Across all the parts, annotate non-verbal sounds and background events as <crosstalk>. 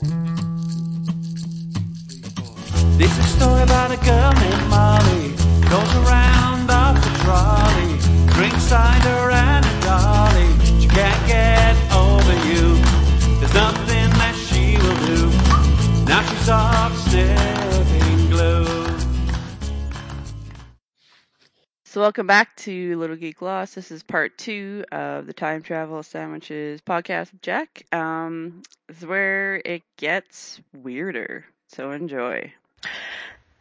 This is a story about a girl named Molly. Goes around off the trolley. Drinks cider and a dolly. She can't get over you. There's nothing that she will do. Now she's sniffing So welcome back to Little Geek Lost. This is part two of the Time Travel Sandwiches podcast with Jack. Um, this is where it gets weirder. So enjoy.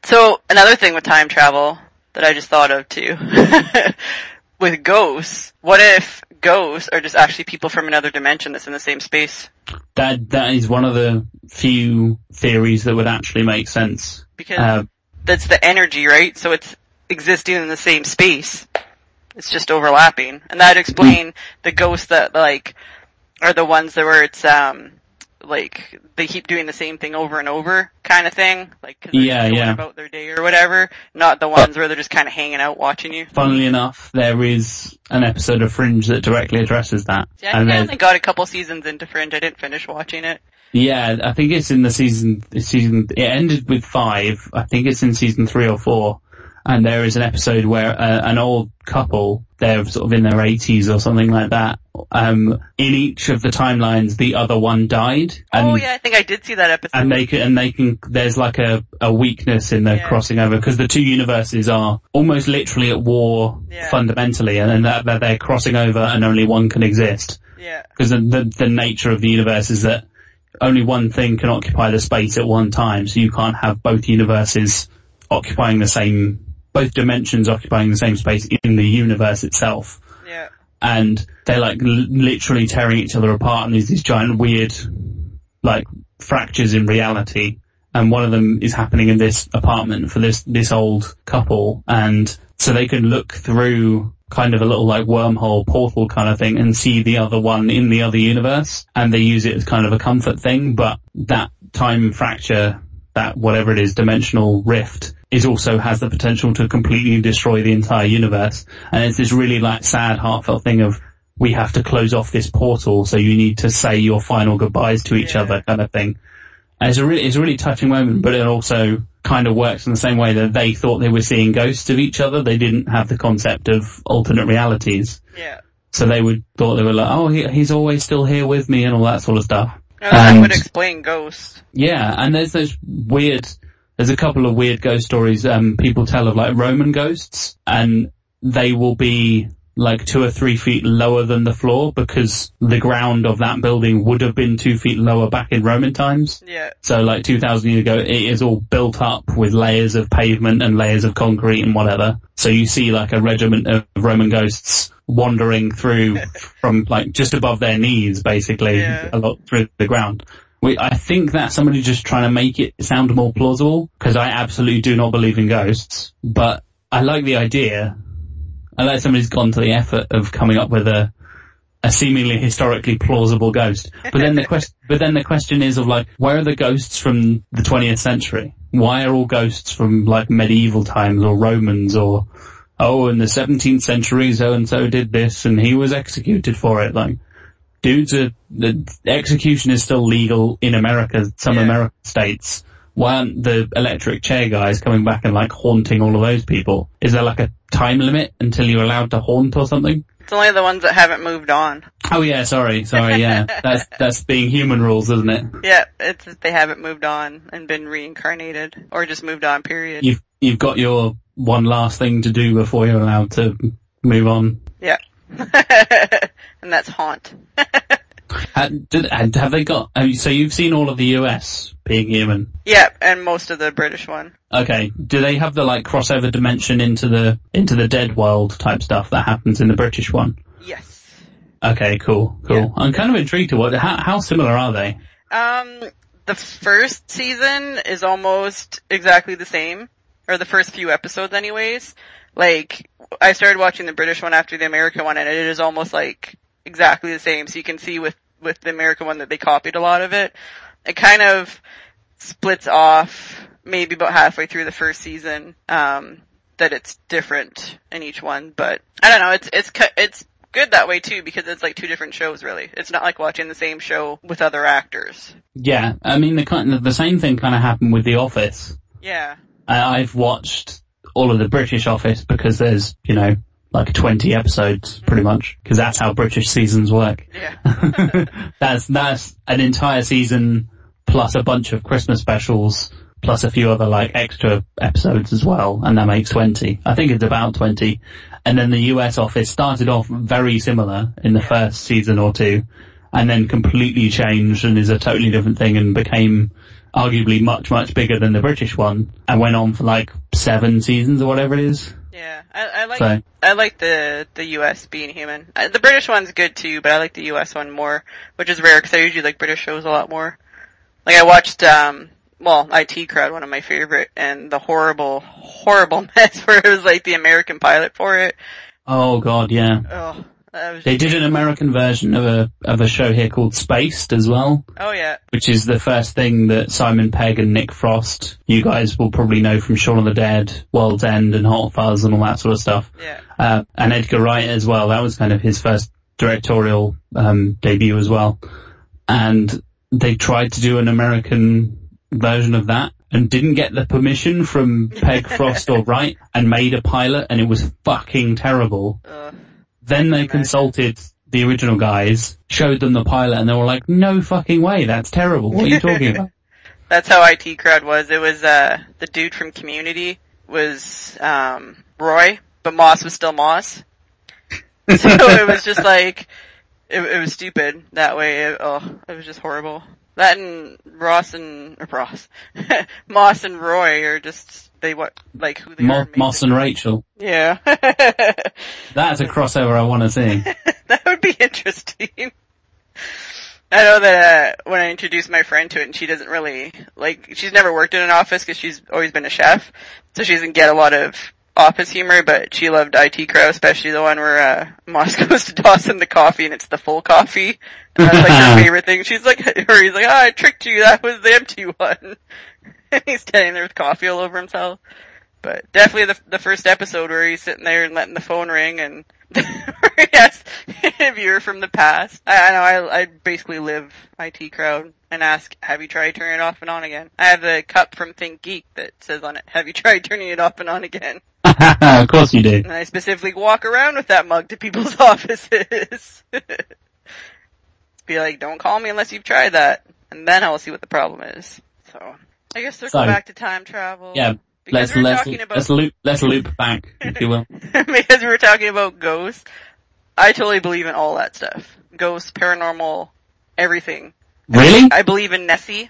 So another thing with time travel that I just thought of too, <laughs> with ghosts, what if ghosts are just actually people from another dimension that's in the same space? That that is one of the few theories that would actually make sense. Because Uh, that's the energy, right? So it's existing in the same space. It's just overlapping. And that'd explain the ghosts that like, are the ones that where it's, um, like, they keep doing the same thing over and over kind of thing. Like, cause they're Yeah, going yeah. about their day or whatever. Not the ones where they're just kind of hanging out watching you. funnily enough, there is an episode of Fringe that directly addresses that. See, I And think I only got a couple seasons into Fringe. I didn't finish watching it. yeah, I think it's in the season. Season it ended with five. I think it's in season three or four. And there is an episode where uh, an old couple, they're sort of in their 80s or something like that. Um, in each of the timelines, the other one died. And oh yeah, I think I did see that episode. and they can, and they can, there's like a, a weakness in the Yeah. crossing over because the two universes are almost literally at war Yeah. fundamentally and, and that, that they're crossing over and only one can exist. yeah. Because the, the, the nature of the universe is that only one thing can occupy the space at one time, so you can't have both universes occupying the same, both dimensions occupying the same space in the universe itself. Yeah. and they're like l- literally tearing each other apart and there's these giant weird like fractures in reality. And one of them is happening in this apartment for this this old couple. And so they can look through kind of a little like wormhole portal kind of thing and see the other one in the other universe. And they use it as kind of a comfort thing but that time fracture that whatever it is dimensional rift is also has the potential to completely destroy the entire universe and it's this really like sad heartfelt thing of we have to close off this portal so you need to say your final goodbyes to each Yeah. other kind of thing and it's a really, it's a really touching moment, but it also kind of works in the same way that they thought they were seeing ghosts of each other. They didn't have the concept of alternate realities. Yeah. So they would, thought they were like, oh, he, he's always still here with me and all that sort of stuff. No, that And- would explain ghosts. Yeah, and there's those weird, there's a couple of weird ghost stories, um, people tell of like Roman ghosts, and they will be like two or three feet lower than the floor because the ground of that building would have been two feet lower back in Roman times. Yeah. So like 2000 years ago, it is all built up with layers of pavement and layers of concrete and whatever. So you see like a regiment of Roman ghosts wandering through <laughs> from like just above their knees, basically, Yeah. a lot through the ground. We, I think that somebody just trying to make it sound more plausible, because I absolutely do not believe in ghosts, but I like the idea. I like somebody's gone to the effort of coming up with a, a seemingly historically plausible ghost. But then the question, <laughs> but then the question is of like, where are the ghosts from the 20th century? Why are all ghosts from like medieval times or Romans or, oh, in the 17th century, so and so did this and he was executed for it. Like, dudes are, the execution is still legal in America, some Yeah. American states. Why aren't the electric chair guys coming back and like haunting all of those people? Is there like a time limit until you're allowed to haunt or something? It's only the ones that haven't moved on. Oh yeah, sorry, sorry, yeah. <laughs> That's, that's being human rules, isn't it? Yeah, it's that they haven't moved on and been reincarnated. Or just moved on, period. You've, you've got your one last thing to do before you're allowed to move on. Yeah. <laughs> and that's haunt. <laughs> Ha- did, have they got, so you've seen all of the US being human? yeah, and most of the British one. Okay. Do they have the like crossover dimension into the into the dead world type stuff that happens in the British one? Yes. Okay, cool, cool. Yeah. I'm kind of intrigued to what how how similar are they? Um, the first season is almost exactly the same, or the first few episodes anyways. Like, I started watching the British one after the American one and it is almost like exactly the same. So you can see with, with the American one that they copied a lot of it. It kind of splits off maybe about halfway through the first season, um, that it's different in each one, but I don't know, it's, it's, it's good that way too because it's like two different shows really. It's not like watching the same show with other actors. Yeah, I mean the the same thing kind of happened with The Office. Yeah. I- I've watched all of the British Office because there's you know like 20 episodes pretty mm-hmm. much because that's how British seasons work. Yeah. <laughs> <laughs> that's that's an entire season plus a bunch of Christmas specials plus a few other like extra episodes as well, and that makes 20. I think it's about 20. And then the US office started off very similar in the first season or two, and then completely changed and is a totally different thing and became arguably much, much bigger than the British one, and went on for like seven seasons or whatever it is. Yeah, I, I like So- I like the the U.S. being human. Uh, The British one's good too, but I like the U.S. one more, which is rare because I usually like British shows a lot more. Like I watched, um, well, IT Crowd, one of my favorite, and the horrible, horrible <laughs> mess where it was like the American pilot for it. Oh god, yeah. Oh. They did an American version of a, of a show here called Spaced as well. Oh yeah, which is the first thing that Simon Pegg and Nick Frost, you guys will probably know from Shaun of the Dead, World's End and Hot Fuzz and all that sort of stuff. yeah, Uh, and Edgar Wright as well, that was kind of his first directorial, um, debut as well. And they tried to do an American version of that and didn't get the permission from Pegg, Frost or <laughs> Wright and made a pilot and it was fucking terrible. uh, Then they consulted the original guys, showed them the pilot, and they were like, "No fucking way, that's terrible. What are you talking about?" <laughs> that's how IT Crowd was. It was uh the dude from Community was um Roy, but Moss was still Moss. <laughs> so it was just like it, it was stupid that way. It, oh, it was just horrible. That and Ross and or Ross, <laughs> Moss and Roy are just they what like who they Mo- are. Moss and Rachel. yeah, <laughs> That's a crossover I want to see. <laughs> that would be interesting. I know that uh, when I introduced my friend to it, and she doesn't really like. She's never worked in an office because she's always been a chef, so she doesn't get a lot of office humor. But she loved IT Crowd, especially the one where uh, Moss <laughs> goes to toss in the coffee and it's the full coffee. And that's like her <laughs> favorite thing. She's like, <laughs> or he's like, "Oh, I tricked you. That was the empty one." and he's standing there with coffee all over himself. But definitely the the first episode where he's sitting there and letting the phone ring and yes, interviewer from the past. I, I know I I basically live IT crowd and ask, have you tried turning it off and on again? I have a cup from Think Geek that says on it, have you tried turning it off and on again? <laughs> of course you do. And I specifically walk around with that mug to people's <laughs> offices. Be like, don't call me unless you've tried that, and then I'll see what the problem is. So, I guess circle So- back to time travel. Yeah, Because let's we let's about let's loop let's loop back, if you will. <laughs> because we were talking about ghosts, I totally believe in all that stuff. Ghosts, paranormal, everything. Really? I believe in Nessie.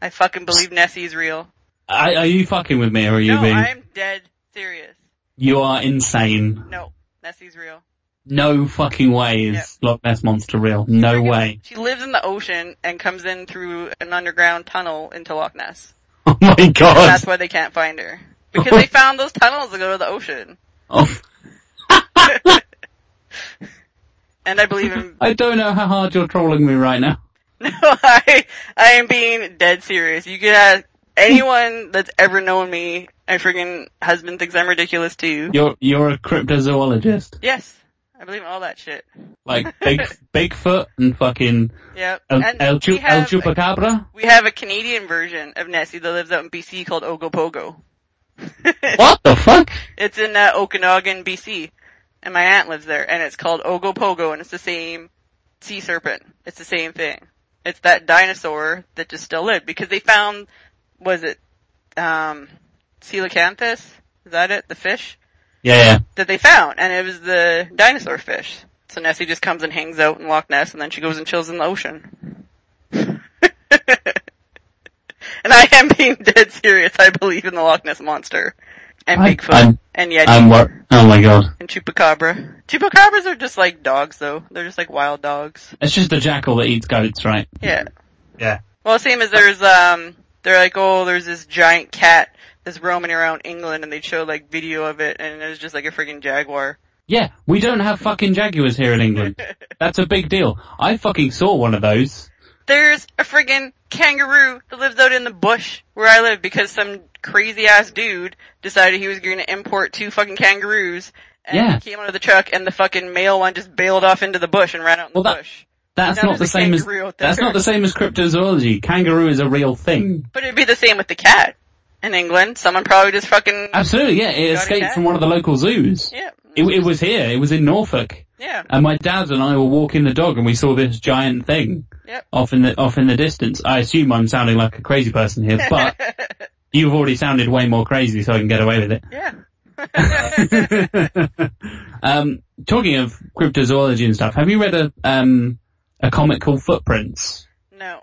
I fucking believe Nessie's real. Are, are you fucking with me, or are you No, being? I'm dead serious. You are insane. No, Nessie's real. No fucking way is Yep. Loch Ness monster real. No Freaking- way. She lives in the ocean and comes in through an underground tunnel into Loch Ness. <laughs> Oh my And god. that's why they can't find her. Because they found those tunnels to go to the ocean. Oh, <laughs> And I believe in <laughs> I don't know how hard you're trolling me right now. No, I I am being dead serious. You can ask anyone that's ever known me. My friggin' husband thinks I'm ridiculous too. You're you're a cryptozoologist, Yes, I believe in all that shit. like <laughs> big Bigfoot and fucking Yep. El, El, Chu- El have, Chupacabra. we have a Canadian version of Nessie that lives out in BC called Ogopogo. <laughs> What the fuck? It's in uh, Okanagan, BC, and my aunt lives there, and it's called Ogopogo, and it's the same sea serpent. It's the same thing. It's that dinosaur that just still lived because they found, was it, um, coelacanthus? Is that it? The fish Yeah, yeah. that they found, and it was the dinosaur fish. So Nessie just comes and hangs out in Loch Ness, and then she goes and chills in the ocean. <laughs> and I am being dead serious. I believe in the Loch Ness monster and I- Bigfoot I'm- and Yeti I'm what? Oh my god. and chupacabra. Chupacabras are just like dogs though. They're just like wild dogs. It's just a jackal that eats goats, right? Yeah. Yeah. Well, same as there's, um, they're like, oh, there's this giant cat that's roaming around England and they show like video of it and it was just like a freaking jaguar. Yeah, we don't have fucking jaguars here in England. <laughs> That's a big deal. I fucking saw one of those. There's a friggin' kangaroo that lives out in the bush where I live because some crazy ass dude decided he was going to import two fucking kangaroos And Yeah. he came out of the truck and the fucking male one just bailed off into the bush and ran out in Well, the that- bush. That's not the there's same as that's not the same as cryptozoology. Kangaroo is a real thing. But it'd be the same with the cat. In England, someone probably just fucking, Absolutely, yeah. It escaped from one of the local zoos. yeah. It, it was here. It was in Norfolk. Yeah. And my dad and I were walking the dog and we saw this giant thing Yep. off in the off in the distance. I assume I'm sounding like a crazy person here, but <laughs> you've already sounded way more crazy, so I can get away with it. yeah. <laughs> <laughs> um, talking of cryptozoology and stuff, have you read a um, a comic called Footprints? no.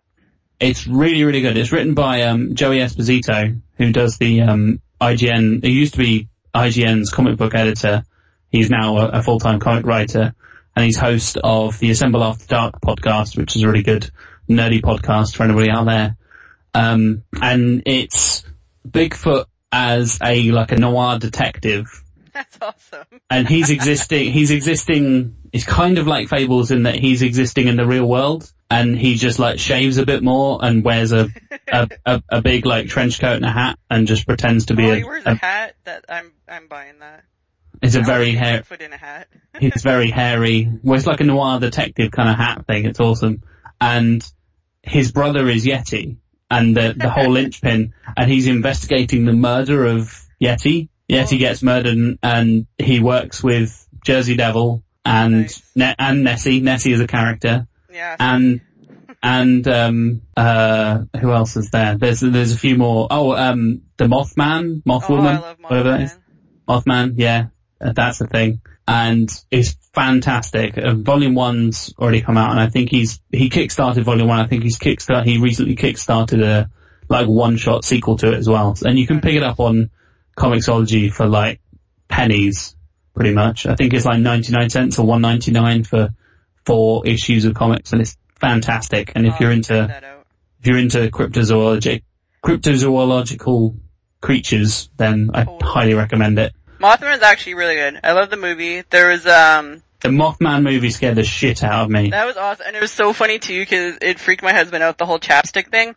It's really, really good. It's written by um, Joey Esposito, who does the um, IGN. He used to be IGN's comic book editor. He's now a, a full-time comic writer, and he's host of the Assemble After Dark podcast, which is a really good nerdy podcast for anybody out there. Um, and it's Bigfoot as a like a noir detective That's awesome. and he's <laughs> existing, he's existing, it's kind of like Fables in that he's existing in the real world, and he just like shaves a bit more and wears a, <laughs> a, a, a big like trench coat and a hat and just pretends to be Oh, a, he wears a a hat that I'm, I'm buying that. it's a I very wanna see hair, Bigfoot in a hat. <laughs> he's very hairy, well it's like a noir detective kind of hat thing, it's awesome. And his brother is Yeti, and the, the whole <laughs> linchpin, and he's investigating the murder of Yeti. Yeti Oh. gets murdered and, and he works with Jersey Devil and Nice. ne- and Nessie. Nessie is a character. Yeah. And <laughs> and um uh who else is there? There's there's a few more. Oh, um the Mothman, Mothwoman, oh, love whatever that is. Mothman. Mothman, yeah, uh, that's the thing. And it's fantastic. Uh, volume one's already come out, and I think he's he kickstarted volume one. I think he's kickstart he recently kickstarted a like one shot sequel to it as well. And you can pick it up on Comixology for like pennies, pretty much. I think it's like ninety nine cents or one ninety nine for four issues of comics, and it's fantastic. And if I'll you're into if you're into cryptozoology, cryptozoological creatures, then I highly recommend it. Mothman is actually really good. I love the movie. There was, um, The Mothman movie scared the shit out of me. That was awesome, and it was so funny too because it freaked my husband out the whole chapstick thing,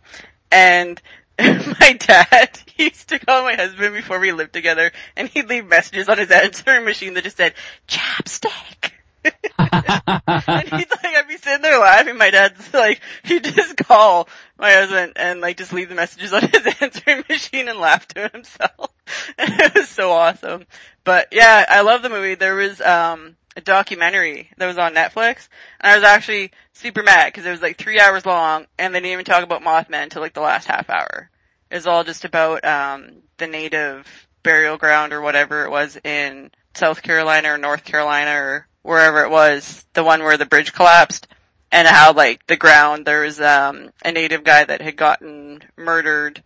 and <laughs> my dad he used to call my husband before we lived together, and he'd leave messages on his answering machine that just said chapstick. <laughs> and he'd like, I'd be sitting there laughing. My dad's like, he'd just call my husband and like just leave the messages on his <laughs> answering machine and laugh to himself. And it was so awesome. But yeah, I love the movie. There was, um, a documentary that was on Netflix and I was actually super mad because it was like three hours long and they didn't even talk about Mothman until like the last half hour. Was all just about, um, the native burial ground or whatever it was in South Carolina or North Carolina or wherever it was, the one where the bridge collapsed, and how like the ground there was um a native guy that had gotten murdered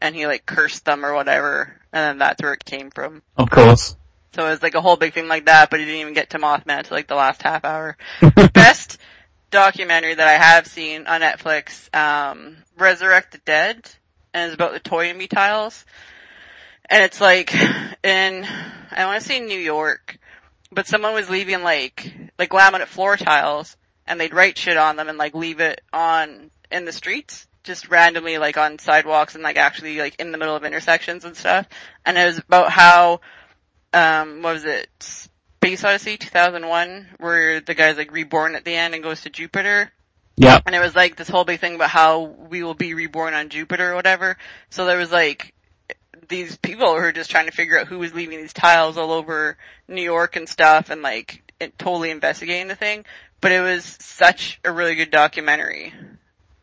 and he like cursed them or whatever, and then that's where it came from. of course. So it was like a whole big thing like that, but he didn't even get to Mothman until like the last half hour. <laughs> Best documentary that I have seen on Netflix, um, Resurrect the Dead, and it's about the Toynbee tiles. And it's like in, I want to say New York, but someone was leaving like, like laminate floor tiles, and they'd write shit on them and like leave it on, in the streets, just randomly like on sidewalks and like actually like in the middle of intersections and stuff. And it was about how, um, what was it? Space Odyssey 2001, where the guy's like reborn at the end and goes to Jupiter. Yep. And it was like this whole big thing about how we will be reborn on Jupiter or whatever. So there was like these people who were just trying to figure out who was leaving these tiles all over New York and stuff and like it, totally investigating the thing. But it was such a really good documentary.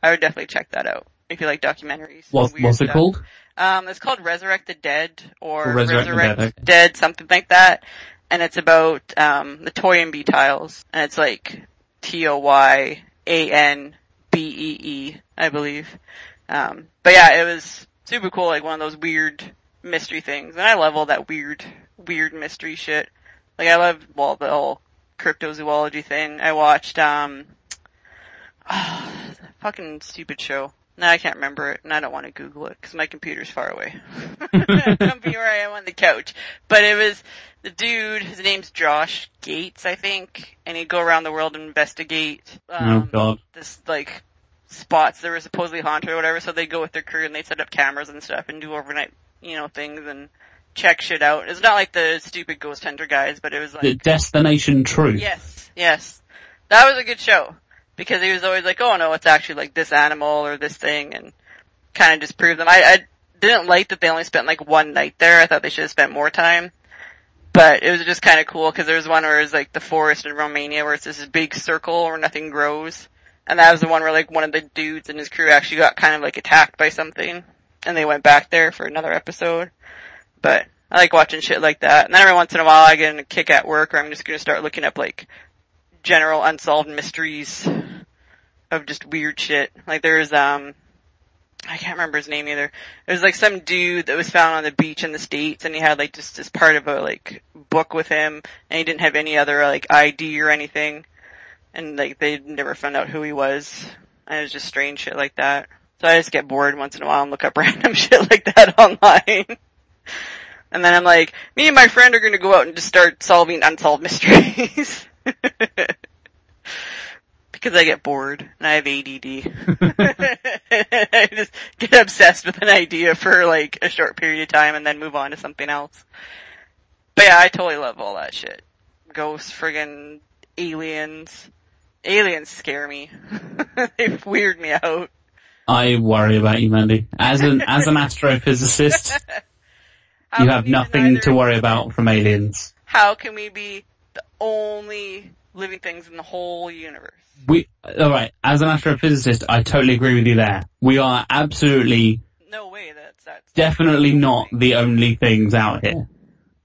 I would definitely check that out if you like documentaries. and What's, it stuff. called? Um, it's called Resurrect the Dead or Or Resurrect the Resurrect, Dead, okay. Dead, something like that. And it's about um the Toynbee tiles, and it's like T O Y A N B E E, I believe. Um, but yeah, it was super cool, like one of those weird mystery things, and I love all that weird, weird mystery shit. Like I love well the whole cryptozoology thing. I watched um, oh, <sighs> fucking stupid show. No, I can't remember it, and I don't want to Google it because my computer's far away. <laughs> Come be where I am on the couch. But it was the dude. His name's Josh Gates, I think, and he'd go around the world and investigate. Um, oh god. this like spots that were supposedly haunted or whatever. So they'd go with their crew and they'd set up cameras and stuff and do overnight, you know, things and check shit out. It's not like the stupid Ghost Hunter guys, but it was like The Destination Truth. Yes, yes. That was a good show. Because he was always like, oh no, it's actually like this animal or this thing and kind of disprove them. I, I didn't like that they only spent like one night there. I thought they should have spent more time. But it was just kind of cool because there was one where it was like the forest in Romania where it's this big circle where nothing grows. And that was the one where like one of the dudes and his crew actually got kind of like attacked by something. And they went back there for another episode. But I like watching shit like that. And then every once in a while I get a kick at work or I'm just gonna start looking up like general unsolved mysteries of just weird shit. Like there's um I can't remember his name either. It was like some dude that was found on the beach in the States and he had like just this part of a like book with him and he didn't have any other like ID or anything. And like they never found out who he was. And it was just strange shit like that. So I just get bored once in a while and look up <laughs> random shit like that online. And then I'm like, me and my friend are gonna go out and just start solving unsolved <laughs> mysteries. <laughs> because I get bored and I have ADD. <laughs> <laughs> I just get obsessed with an idea for like a short period of time and then move on to something else. But yeah, I totally love all that shit. Ghosts, friggin' aliens. Aliens scare me. <laughs> they weird me out. I worry about you, Mandy. As an as an astrophysicist, you have nothing to worry about from aliens. How can we be the only living things in the whole universe? We alright, as an astrophysicist, I totally agree with you there. We are absolutely No way that's, that's definitely not the only things out here.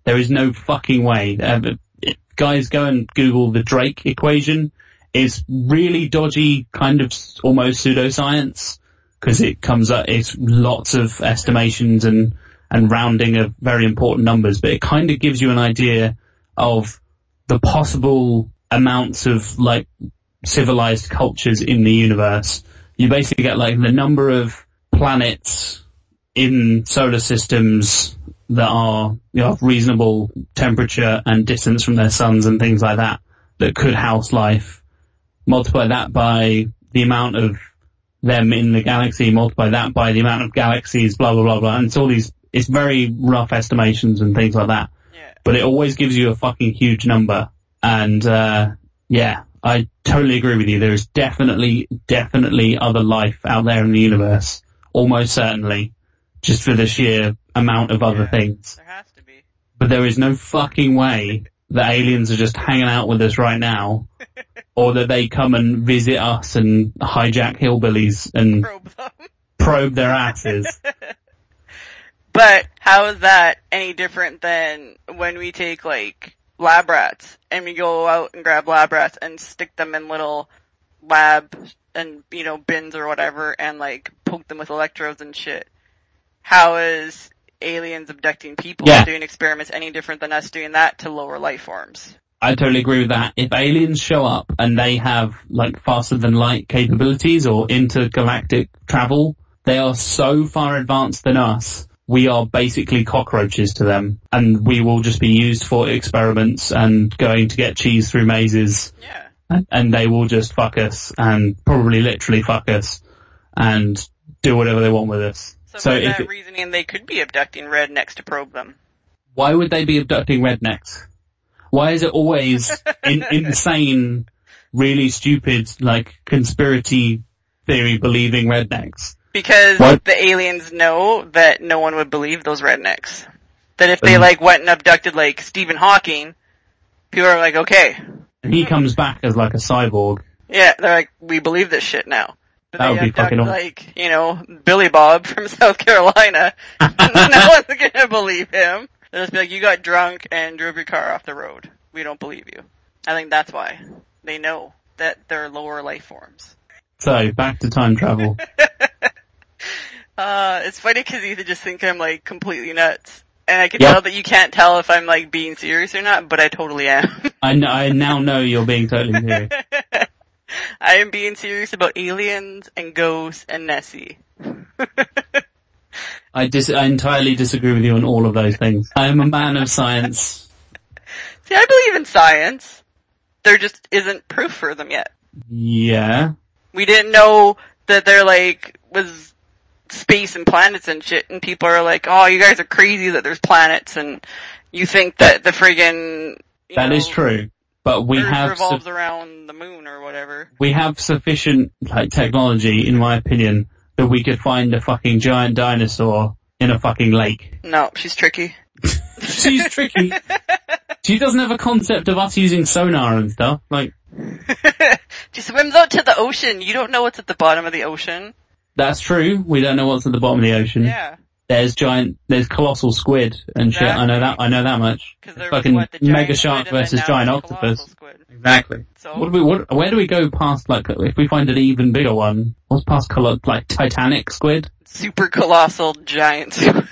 There is no fucking way. Uh, guys, go and Google the Drake equation. It's really dodgy, kind of almost pseudoscience, because it comes up, it's lots of estimations and, and rounding of very important numbers, but it kind of gives you an idea of the possible amounts of like civilized cultures in the universe. You basically get like the number of planets in solar systems that are you know, of reasonable temperature and distance from their suns and things like that that could house life. Multiply that by the amount of them in the galaxy, multiply that by the amount of galaxies, blah blah blah blah. And it's all these, it's very rough estimations and things like that. Yeah. But it always gives you a fucking huge number. And uh yeah, I totally agree with you. There is definitely, definitely other life out there in the universe. Almost certainly. Just for the sheer amount of other Yeah. things. There has to be. But there is no fucking way that aliens are just hanging out with us right now. <laughs> Or that they come and visit us and hijack hillbillies and Probe them. probe their asses. <laughs> But how is that any different than when we take like lab rats and we go out and grab lab rats and stick them in little lab and you know bins or whatever and like poke them with electrodes and shit? How is aliens abducting people Yeah. and doing experiments any different than us doing that to lower life forms? I totally agree with that. If aliens show up and they have like faster than light capabilities or intergalactic travel, they are so far advanced than us. We are basically cockroaches to them and we will just be used for experiments and going to get cheese through mazes Yeah. and, and they will just fuck us and probably literally fuck us and do whatever they want with us. So, So by that it- reasoning, they could be abducting rednecks to probe them. Why would they be abducting rednecks? Why is it always <laughs> in, insane, really stupid, like conspiracy theory believing rednecks? Because What? the aliens know that no one would believe those rednecks. That if they Um, like went and abducted like Stephen Hawking, people are like, okay, And he comes back as like a cyborg. yeah, they're like, we believe this shit now. But That they would be abduct fucking awesome. like, you know, Billy Bob <laughs> from South Carolina. <laughs> no one's gonna believe him. They'll just be like, you got drunk and drove your car off the road. We don't believe you. I think that's why. They know that they're lower life forms. So back to time travel. <laughs> Uh, it's funny because you just think I'm like completely nuts. And I can Yep. tell that you can't tell if I'm like being serious or not, but I totally am. I, kn- I now know you're being totally serious. <laughs> I am being serious about aliens and ghosts and Nessie. <laughs> I dis- I entirely disagree with you on all of those things. I am a man of science. <laughs> See, I believe in science. There just isn't proof for them yet. Yeah. We didn't know that there like was space and planets and shit, and people are like, "Oh, you guys are crazy that there's planets," and you think that the friggin' That know, is true. But we Earth have revolves su- around the moon or whatever. we have sufficient like technology, in my opinion, that we could find a fucking giant dinosaur in a fucking lake. No, she's tricky. <laughs> She's tricky. She doesn't have a concept of us using sonar and stuff. Like <laughs> she swims out to the ocean. You don't know what's at the bottom of the ocean. That's true. We don't know what's at the bottom of the ocean. Yeah, There's giant, there's colossal squid and shit. I know that. I know that much. because there Fucking what the giant mega squid shark versus now giant octopus. colossal Squid. Exactly. So What do we? What? Where do we go past? Like, if we find an even bigger one, what's past color? Like Titanic squid, super colossal giant squid.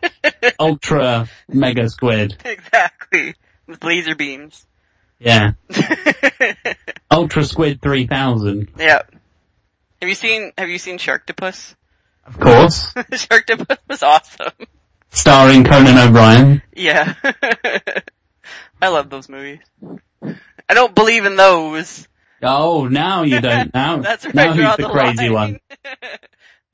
<laughs> ultra mega squid. exactly. With laser beams. Yeah, <laughs> ultra squid three thousand. yeah. Have you seen Have you seen Sharktopus? Of course, <laughs> Sharktopus was awesome. starring Conan O'Brien. Yeah. <laughs> I love those movies. I don't believe in those. Oh, now you don't. <laughs> Now, That's where now I draw who's the the crazy line. one?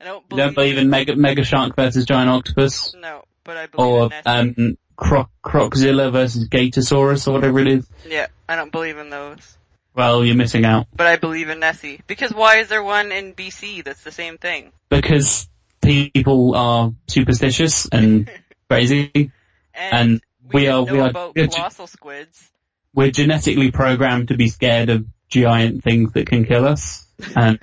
I don't You believe, don't believe in mega mega shark versus giant octopus, No, but I believe or in Nessie. um Croc Croczilla versus Gatosaurus, or whatever it is. yeah, I don't believe in those. Well, you're missing out But I believe in Nessie. Because why is there one in BC that's the same thing? because people are superstitious and <laughs> crazy. And, And we didn't are- we are- about yeah, colossal squids. we're genetically programmed to be scared of giant things that can kill us, and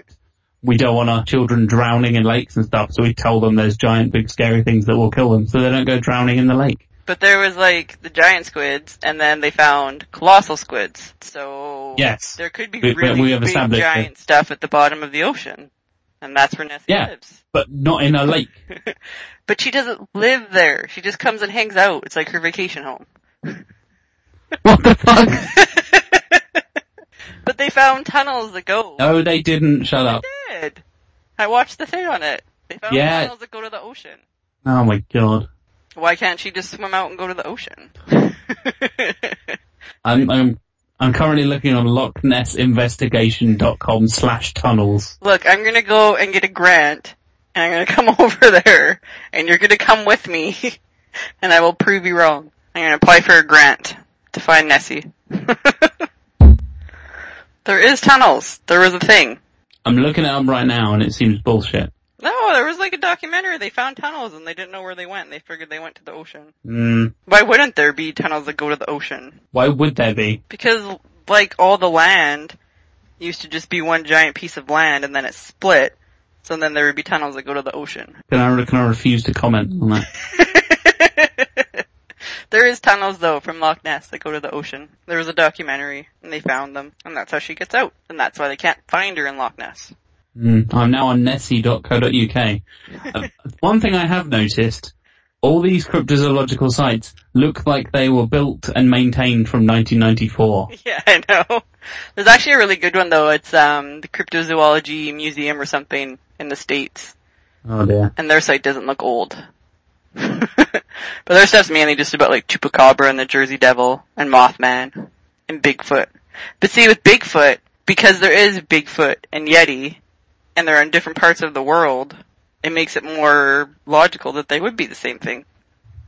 we don't want our children drowning in lakes and stuff. So we tell them there's giant, big, scary things that will kill them, so they don't go drowning in the lake. But there was like the giant squids, and then they found colossal squids. So Yes. there could be We- really we big established uh, giant stuff at the bottom of the ocean, and that's where Nessie Yeah. lives. But not in a <laughs> lake. But she doesn't live there. She just comes and hangs out. It's like her vacation home. <laughs> what the fuck? <laughs> but they found tunnels that go. No, they didn't. Shut up. They did. I watched the thing on it. They found Yeah. tunnels that go to the ocean. Oh my god. Why can't she just swim out and go to the ocean? I'm, I'm, I'm currently looking on LochNessInvestigation.com slash tunnels. Look, I'm gonna go and get a grant, and I'm gonna <laughs> come over there, and you're gonna come with me, <laughs> and I will prove you wrong. I'm gonna apply for a grant to find Nessie. <laughs> there is tunnels. There was a thing. I'm looking it up right now and it seems bullshit. No, there was like a documentary. They found tunnels and they didn't know where they went. They figured they went to the ocean. Mm, Why wouldn't there be tunnels that go to the ocean? why would there be? Because, like, all the land used to just be one giant piece of land and then it split. So then there would be tunnels that go to the ocean. Can I, can I refuse to comment on that? <laughs> there is tunnels though from Loch Ness that go to the ocean. There was a documentary and they found them and that's how she gets out. And that's why they can't find her in Loch Ness. Mm, I'm now on nessie.co.uk. Uh, one thing I have noticed, all these cryptozoological sites look like they were built and maintained from 1994. <laughs> Yeah, I know. There's actually a really good one though. It's um the Cryptozoology Museum or something in the States. Oh dear. And their site doesn't look old. <laughs> but their stuff's mainly just about like Chupacabra and the Jersey Devil and Mothman and Bigfoot. But see with Bigfoot, because there is Bigfoot and Yeti, and they're in different parts of the world, it makes it more logical that they would be the same thing.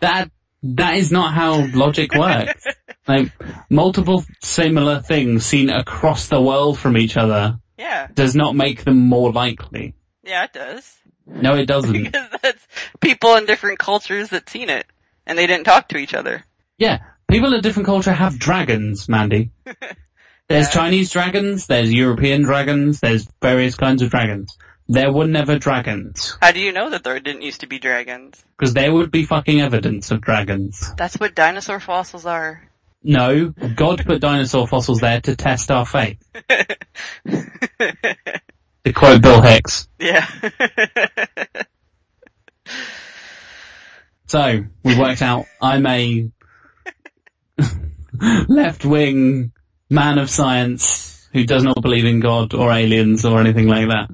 That, that is not how logic works. <laughs> like, multiple similar things seen across the world from each other Yeah. does not make them more likely. Yeah, it does. No, it doesn't. <laughs> because that's people in different cultures that seen it. And they didn't talk to each other. Yeah, people of different culture have dragons, Mandy. <laughs> There's. Chinese dragons, there's European dragons, there's various kinds of dragons. There were never dragons. How do you know that there didn't used to be dragons? Because there would be fucking evidence of dragons. That's what dinosaur fossils are. No, God put dinosaur fossils there to test our faith. <laughs> To quote Bill Hicks. yeah. So, we worked out I'm a <laughs> left-wing man of science who does not believe in God or aliens or anything like that.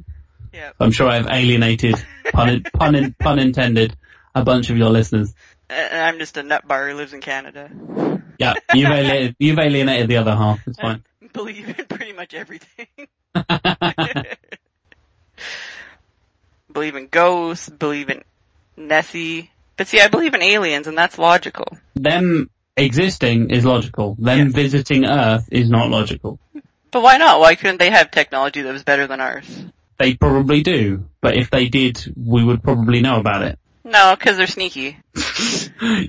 yeah. I'm sure I've alienated, pun, pun, pun intended, a bunch of your listeners. And I'm just a nut bar who lives in Canada. Yeah, you've alienated, <laughs> you've alienated the other half. It's fine. Believe in pretty much everything. <laughs> believe in ghosts, believe in Nessie. But see, I believe in aliens and that's logical. Them existing is logical. Them Yes. visiting Earth is not logical. But why not? Why couldn't they have technology that was better than ours? They probably do, but if they did, we would probably know about it. No, cause they're sneaky. <laughs>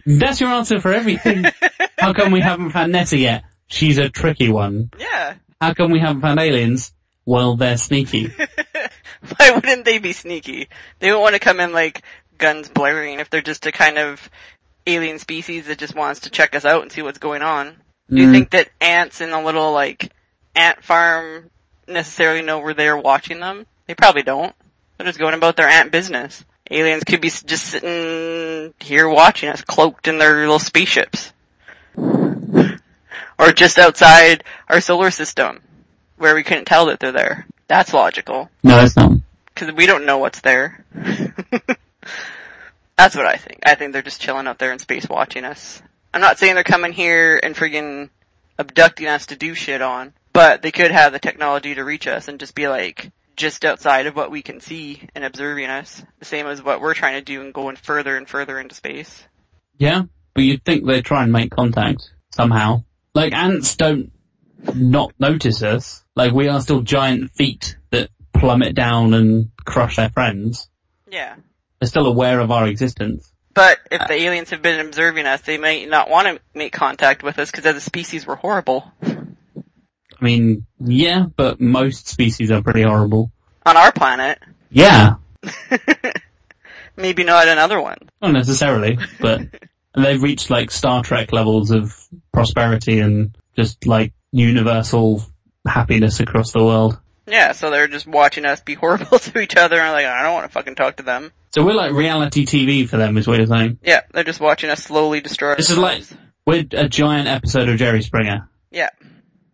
That's your answer for everything. <laughs> How come we haven't found Nessie yet? She's a tricky one. Yeah. How come we haven't found aliens? Well, they're sneaky. <laughs> Why wouldn't they be sneaky? They don't want to come in like guns blaring if they're just a kind of alien species that just wants to check us out and see what's going on. Do you Mm. think that ants in a little like ant farm necessarily know we're there watching them? They probably don't. They're just going about their ant business. Aliens could be just sitting here watching us cloaked in their little spaceships. <laughs> Or just outside our solar system where we couldn't tell that they're there. That's logical No, it's not. because we don't know what's there. <laughs> That's what I think. I think they're just chilling out there in space watching us. I'm not saying they're coming here and friggin' abducting us to do shit on, but they could have the technology to reach us and just be like just outside of what we can see and observing us. The same as what we're trying to do and going further and further into space. Yeah, but you'd think they'd try and make contact somehow. Like ants don't not notice us. Like we are still giant feet that plummet down and crush their friends. Yeah. They're still aware of our existence. But if the aliens have been observing us, they might not want to make contact with us because as a species we're horrible. I mean, yeah, but most species are pretty horrible. On our planet. Yeah, <laughs> Maybe not another one. not necessarily, but <laughs> they've reached like Star Trek levels of prosperity and just like universal happiness across the world. Yeah, so they're just watching us be <laughs> horrible to each other and like, I don't want to fucking talk to them. So we're like reality TV for them is what you're saying. Yeah, they're just watching us slowly destroy This is like, we're a giant episode of Jerry Springer. Yeah.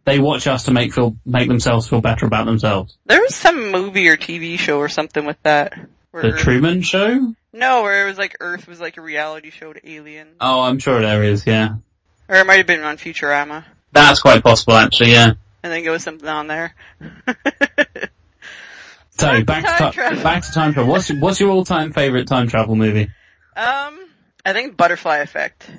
They watch us to make feel, make themselves feel better about themselves. There was some movie or TV show or something with that. The Earth- Truman Show? No, where it was like Earth was like a reality show to aliens. Oh, I'm sure there is, yeah. Or it might have been on Futurama. That's quite possible actually, yeah. I then go was something on there. <laughs> So, Back back to time back to time travel. What's, what's your all-time favorite time travel movie? um, I think Butterfly Effect.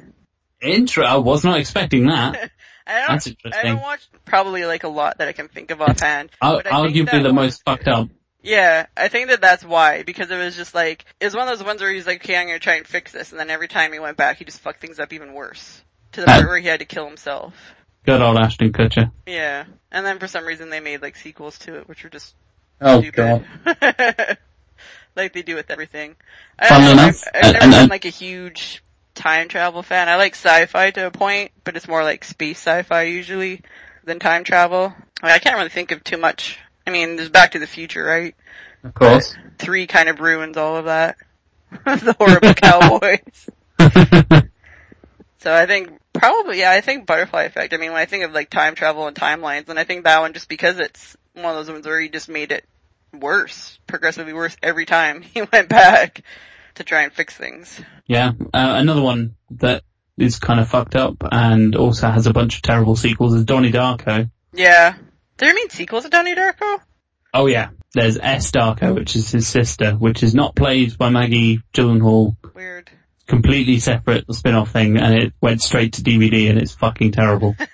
Intro, I was not expecting that. <laughs> I don't, That's I interesting. don't watch probably like a lot that I can think of offhand. I think arguably the most fucked up. Yeah, I think that that's why, because it was just like, it was one of those ones where he's like, okay, I'm gonna try and fix this, and then every time he went back, he just fucked things up even worse. To the Uh, point where he had to kill himself. Good old Ashton Kutcher. Yeah. And then for some reason they made like sequels to it, which were just Oh stupid. <laughs> like they do with everything. I Funnily don't know, enough, I've, I've and- never and- been and- like a huge time travel fan. I like sci-fi to a point, but it's more like space sci-fi usually than time travel. I, mean, I can't really think of too much. I mean, there's Back to the Future, right? Of course. Three kind of ruins all of that. <laughs> the horrible <laughs> cowboys. So I think probably, yeah, I think Butterfly Effect. I mean, when I think of like time travel and timelines, and I think that one just because it's one of those ones where he just made it worse, progressively worse every time <laughs> he went back to try and fix things. yeah. Uh, another one that is kind of fucked up and also has a bunch of terrible sequels is Donnie Darko. Yeah. Did there mean sequels to Donnie Darko? Oh yeah. There's S. Darko, which is his sister, which is not played by Maggie Gyllenhaal. Weird. Completely separate spin-off thing, and it went straight to DVD, and it's fucking terrible. <laughs>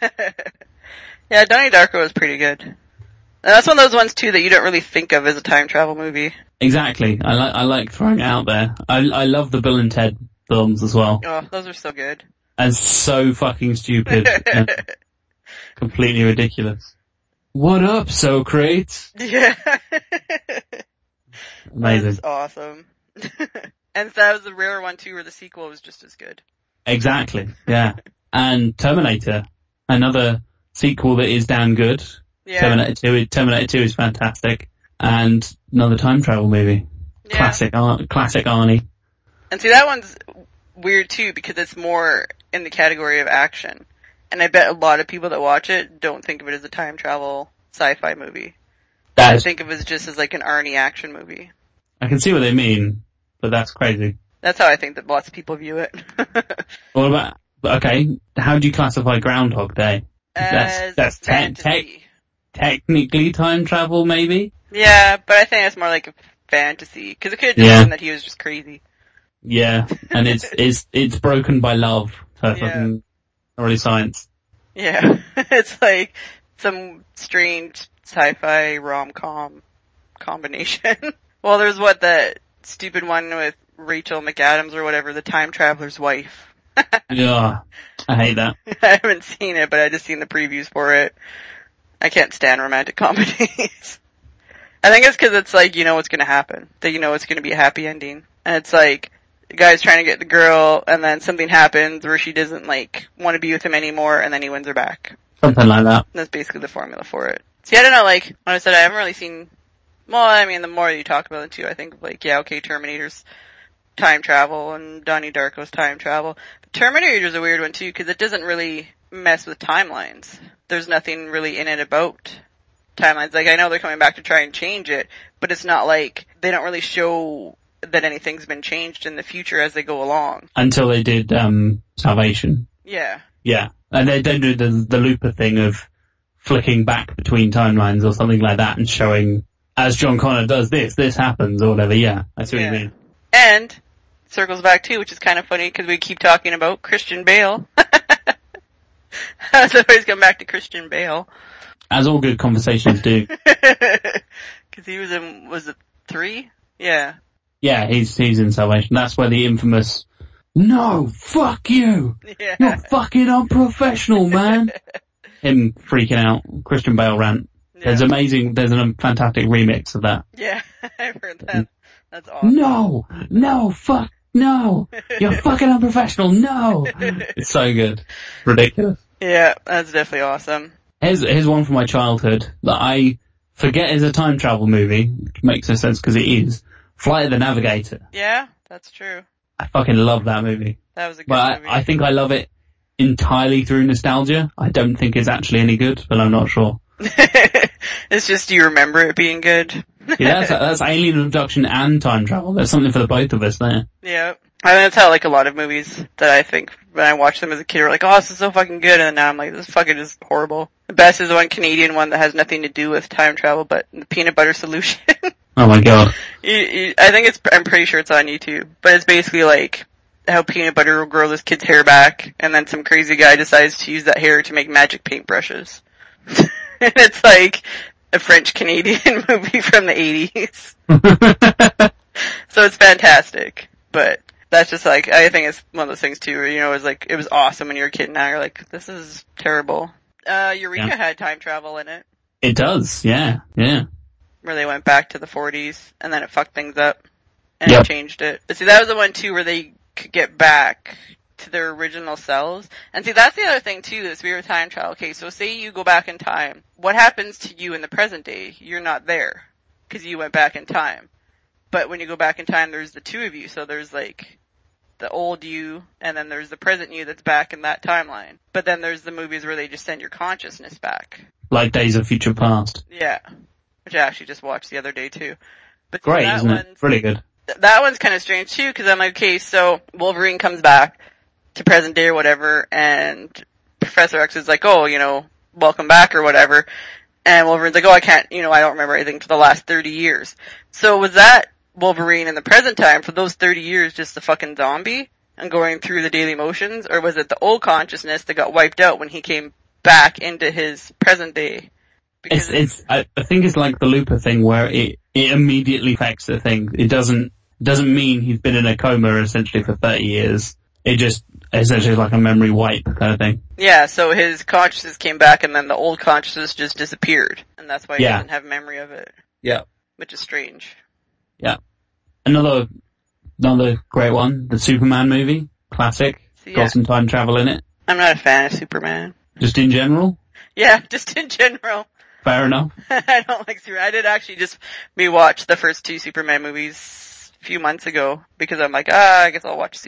Yeah, Donnie Darko was pretty good. And that's one of those ones too that you don't really think of as a time travel movie. exactly. I like I like throwing it out there. I I love the Bill and Ted films as well. Oh, those are so good. And so fucking stupid. and <laughs> completely ridiculous. What up, Socrates? yeah. <laughs> Amazing. That's awesome. And that was the rare one too where the sequel was just as good. Exactly. Yeah. and Terminator, another sequel that is damn good. Yeah. Terminator 2, is- Terminator 2 is fantastic. And another time travel movie. yeah. Classic, Ar- classic Arnie. And see that one's weird too because it's more in the category of action. And I bet a lot of people that watch it don't think of it as a time travel sci-fi movie. That They think of it as just as like an Arnie action movie. I can see what they mean, but that's crazy. That's how I think that lots of people view it. <laughs> What about, okay, how do you classify Groundhog Day? That's- As that's te- fantasy. Technically time travel, maybe? Yeah, but I think it's more like a fantasy because it could have just Yeah. been that he was just crazy. Yeah, and it's <laughs> it's it's broken by love. So Yeah. not really science. Yeah, <laughs> it's like some strange sci-fi rom-com combination. well, there's what that stupid one with Rachel McAdams or whatever, the time traveler's wife. <laughs> Yeah, I hate that. <laughs> I haven't seen it, but I just seen the previews for it. I can't stand romantic <laughs> comedies. I think it's because it's like you know what's gonna happen, that you know it's gonna be a happy ending, and it's like the guy's trying to get the girl, and then something happens where she doesn't like want to be with him anymore, and then he wins her back. Something like that. That's basically the formula for it. See, I don't know, like, when I said I haven't really seen, well, I mean, the more you talk about it too, I think, like, yeah, okay, Terminator's time travel and Donnie Darko's time travel. But Terminator's a weird one too, because it doesn't really mess with timelines. There's nothing really in it about timelines. Like, I know they're coming back to try and change it, but it's not like, they don't really show that anything's been changed in the future as they go along. Until they did um Salvation. Yeah. Yeah, and they don't do the the Looper thing of flicking back between timelines or something like that and showing as John Connor does this, this happens or whatever. Yeah, I see what Yeah. you mean. And circles back too, which is kind of funny because we keep talking about Christian Bale. <laughs> so always come back to Christian Bale As all good conversations do. <laughs> because he was in was it three? Yeah, Yeah, he's he's in Salvation. That's where the infamous "No, fuck you, you're fucking unprofessional, man." <laughs> Him freaking out, Christian Bale rant. There's amazing. There's a fantastic remix of that. yeah. <laughs> I've heard that. Mm. That's awesome. No, no, fuck, no, you're <laughs> fucking unprofessional. No, <laughs> it's so good, ridiculous. Yeah, that's definitely awesome. Here's here's one from my childhood that I forget is a time travel movie. Which makes no sense because it is. Flight of the Navigator. Yeah, that's true. I fucking love that movie. That was a good But movie. I, I think I love it entirely through nostalgia. I don't think it's actually any good, but I'm not sure. <laughs> it's just do you remember it being good. Yeah, that's, that's alien abduction and time travel. There's something for the both of us there. Yeah. I mean, that's how like a lot of movies that I think when I watched them as a kid were like, oh, this is so fucking good, and then now I'm like, this is fucking just horrible. The best is the one Canadian one that has nothing to do with time travel, but the peanut butter solution. <laughs> Oh my god. you, you, I think it's, I'm pretty sure it's on YouTube, but it's basically like how peanut butter will grow this kid's hair back, and then some crazy guy decides to use that hair to make magic paintbrushes. <laughs> and <laughs> it's like a French Canadian <laughs> movie from the 80s. <laughs> So it's fantastic, but that's just like, I think it's one of those things too where, you know, it was like, it was awesome when you were a kid and now you're like, this is terrible. Uh, Eureka Yeah. had time travel in it, it does, yeah, yeah. where they went back to the 40s and then it fucked things up and Yep. it changed it. But see, that was the one too where they could get back to their original selves. And see, that's the other thing too, this weird time travel. Okay, so say you go back in time. What happens to you in the present day? You're not there. Cause you went back in time. But when you go back in time, there's the two of you. So there's like the old you, and then there's the present you that's back in that timeline. But then there's the movies where they just send your consciousness back. Like Days of Future Past. Yeah. Which I actually just watched the other day too. But Great, that isn't it? Really good. that one's kind of strange too, because I'm like, okay, so Wolverine comes back to present day or whatever, and Professor X is like, oh, you know, welcome back or whatever, and Wolverine's like, oh, I can't, you know, I don't remember anything for the last 30 years. So was that Wolverine in the present time for those 30 years just a fucking zombie and going through the daily motions, or was it the old consciousness that got wiped out when he came back into his present day? It's, it's, I, I think it's like the Looper thing where it, it immediately affects the thing. It doesn't, doesn't mean he's been in a coma essentially for 30 years. It just, essentially is like a memory wipe kind of thing. Yeah, so his consciousness came back and then the old consciousness just disappeared. And that's why he Yeah. doesn't have memory of it, Yeah. which is strange. Yeah. Another, another great one, the Superman movie. Classic. So, yeah, Got some time travel in it. I'm not a fan of Superman. Just in general. Yeah, <laughs> just in general. Fair enough. <laughs> I don't like Superman. I did actually just rewatch the first two Superman movies a few months ago because I'm like, ah, I guess I'll watch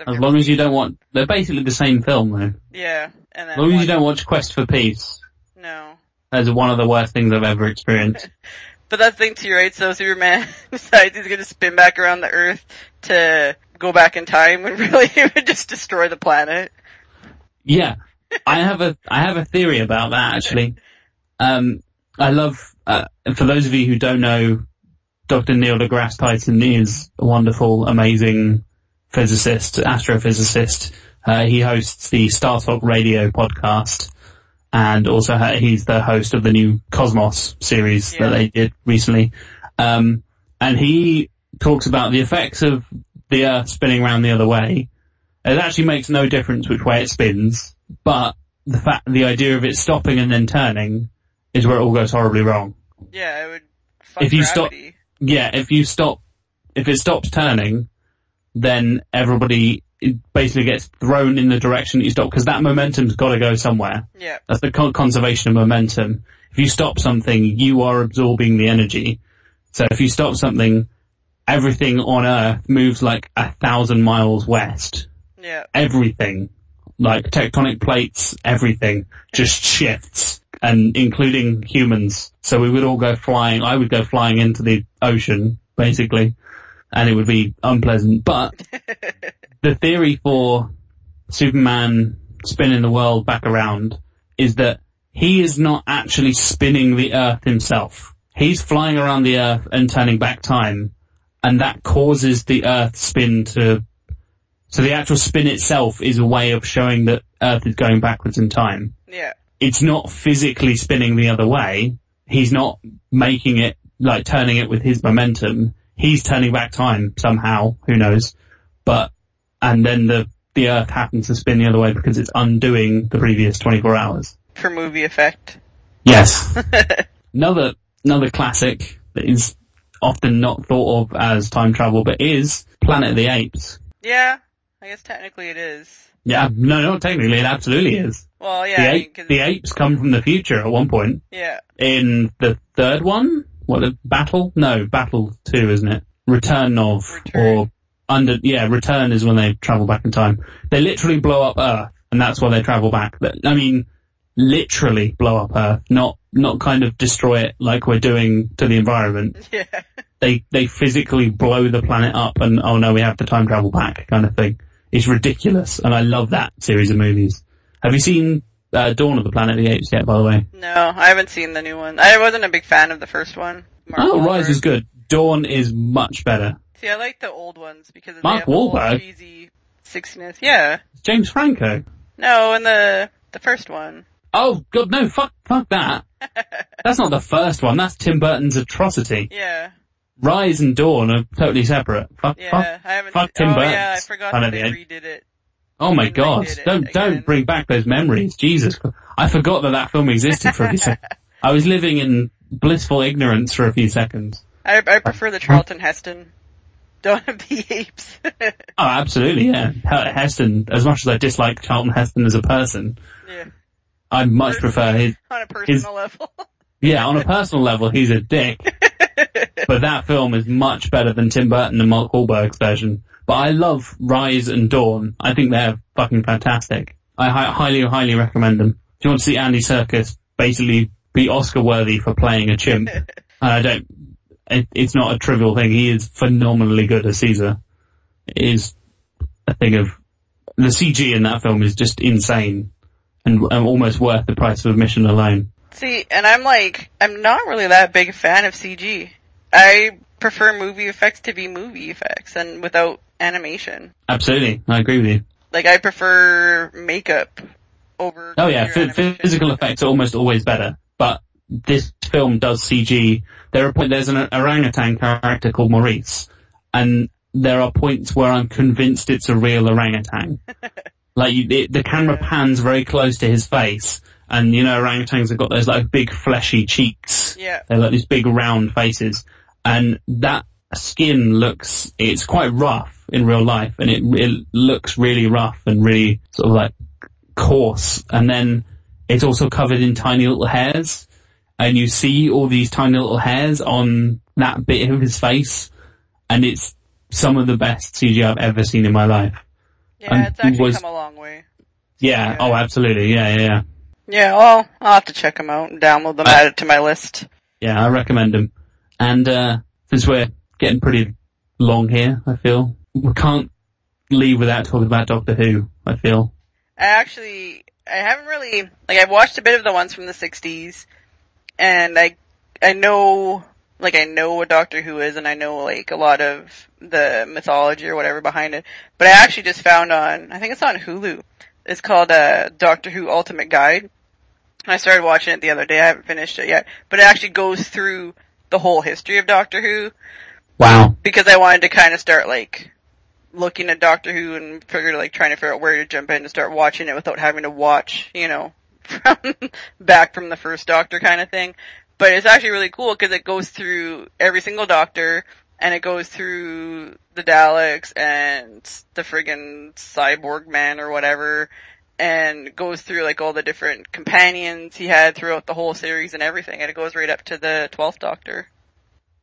I've As long as you don't want, they're basically the same film though. yeah, and As long as you don't watch Quest for Peace. no. That's one of the worst things I've ever experienced. <laughs> But that's the thing too, right? So Superman <laughs> decides he's gonna spin back around the Earth to go back in time when <laughs> really he would just destroy the planet. Yeah, I have a I have a theory about that actually. Um, I love uh, for those of you who don't know Dr. Neil deGrasse Tyson is a wonderful, amazing physicist, astrophysicist. Uh, he hosts the Star Talk Radio podcast, and also ha- he's the host of the new Cosmos series Yeah. that they did recently. Um, and he talks about the effects of the Earth spinning around the other way. It actually makes no difference which way it spins, but the fact, the idea of it stopping and then turning is where it all goes horribly wrong. Yeah, it would If you stop- gravity. Yeah, if you stop, if it stops turning, then everybody basically gets thrown in the direction that you stop because that momentum's got to go somewhere. Yeah. That's the con- conservation of momentum. If you stop something, you are absorbing the energy. So if you stop something, everything on Earth moves like a thousand miles west. Yeah. Everything, like tectonic plates, everything just shifts and including humans. So we would all go flying, I would go flying into the ocean, basically, and it would be unpleasant. But <laughs> the theory for Superman spinning the world back around is that he is not actually spinning the earth himself. He's flying around the earth and turning back time, and that causes the earth spin to, so the actual spin itself is a way of showing that earth is going backwards in time. Yeah. It's not physically spinning the other way. He's not making it, like turning it with his momentum. He's turning back time somehow, who knows. But, and then the, the earth happens to spin the other way because it's undoing the previous 24 hours. For movie effect. Yes. <laughs> another, another classic that is often not thought of as time travel, but is Planet of the Apes. Yeah. I guess technically it is. Yeah, no, no, technically it absolutely is. Well, yeah. the, I mean, ape, 'cause- the apes come from the future at one point. yeah. In the third one? What, the Battle? No, Battle 2, isn't it? Return of, Return. or under, yeah, Return is when they travel back in time. They literally blow up Earth, and that's why they travel back. But, I mean, literally blow up Earth, not, not kind of destroy it like we're doing to the environment. <laughs> Yeah. They, they physically blow the planet up and, oh no, we have to time travel back kind of thing. It's ridiculous, and I love that series of movies. Have you seen uh, Dawn of the Planet of the Apes yet, by the way? No, I haven't seen the new one. I wasn't a big fan of the first one. Mark Oh, Rise is good. Dawn is much better. See, I like the old ones because they Mark have Wahlberg? cheesy sixtiness. Yeah. James Franco. No, in the the first one. Oh god, no, fuck, fuck that. <laughs> That's not the first one. That's Tim Burton's atrocity. Yeah. Rise and Dawn are totally separate. Fuck, Yeah. fuck. I haven't. fuck Tim oh yeah, I forgot that they redid it. Oh my god, don't again. don't bring back those memories. Jesus, I forgot that that film existed for a few seconds. <laughs> I was living in blissful ignorance for a few seconds. I I prefer the Charlton Heston. Don't <laughs> be Apes. <laughs> Oh, absolutely, yeah. Heston, as much as I dislike Charlton Heston as a person, yeah. I much prefer his. On a personal level. Yeah, on a personal level, he's a dick. But that film is much better than Tim Burton and Mark Wahlberg's version. But I love Rise and Dawn. I think they're fucking fantastic. I hi- highly, highly recommend them. If you want to see Andy Serkis basically be Oscar worthy for playing a chimp, <laughs> and I don't, it, it's not a trivial thing. He is phenomenally good as Caesar. It is a thing of, the CG in that film is just insane and, and almost worth the price of admission alone. See, and I'm like, I'm not really that big a fan of CG. I prefer movie effects to be movie effects and without animation. Absolutely. I agree with you. Like I prefer makeup over. Oh yeah, f- physical effects are almost always better, but this film does CG. There are there's an orangutan character called Maurice, and there are points where I'm convinced it's a real orangutan. <laughs> like you, it, the camera pans very close to his face, and you know orangutans have got those like big fleshy cheeks. Yeah. They're like these big round faces, and that skin looks it's quite rough in real life, and it it looks really rough and really sort of like coarse, and then it's also covered in tiny little hairs, and you see all these tiny little hairs on that bit of his face, and it's some of the best CG I've ever seen in my life. Yeah, And it's actually was- come a long way. Yeah, Yeah. oh absolutely, yeah, yeah, yeah. Yeah, well, I'll have to check them out and download them, Uh, add it to my list. Yeah, I recommend them. And uh, since we're getting pretty long here, I feel we can't leave without talking about Doctor Who. I feel. I actually, I haven't really, like I've watched a bit of the ones from the 60s, and I, I know, like I know what Doctor Who is and I know like a lot of the mythology or whatever behind it. But I actually just found on, I think it's on Hulu. It's called, uh, Doctor Who Ultimate Guide. I started watching it the other day. I haven't finished it yet, but it actually goes through the whole history of Doctor Who Wow. because I wanted to kind of start like looking at Doctor Who and figured like trying to figure out where to jump in and start watching it without having to watch, you know, <laughs> from back from the first Doctor kind of thing. But it's actually really cool because it goes through every single Doctor and it goes through the Daleks and the friggin' Cyborg Man or whatever and goes through like all the different companions he had throughout the whole series and everything and it goes right up to the 12th Doctor.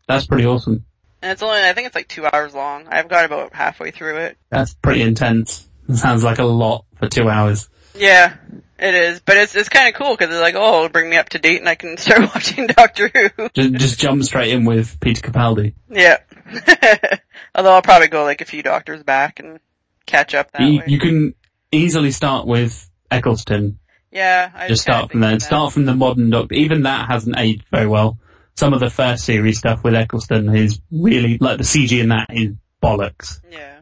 That's pretty awesome. And it's only, I think it's like two hours long. I've got about halfway through it. That's pretty intense. <laughs> Sounds like a lot for two hours. Yeah, it is. But it's, it's kinda cool because it's like, oh, it'll bring me up to date and I can <laughs> start watching Doctor Who. Just, just jump straight in with Peter Capaldi. yeah. <laughs> Although I'll probably go like a few doctors back and catch up that You, way. you can easily start with Eccleston. yeah, I Just start from there. that. Start from the modern Doctor. Even that hasn't aged very well. Some of the first series stuff with Eccleston is really, like the CG in that is bollocks. Yeah.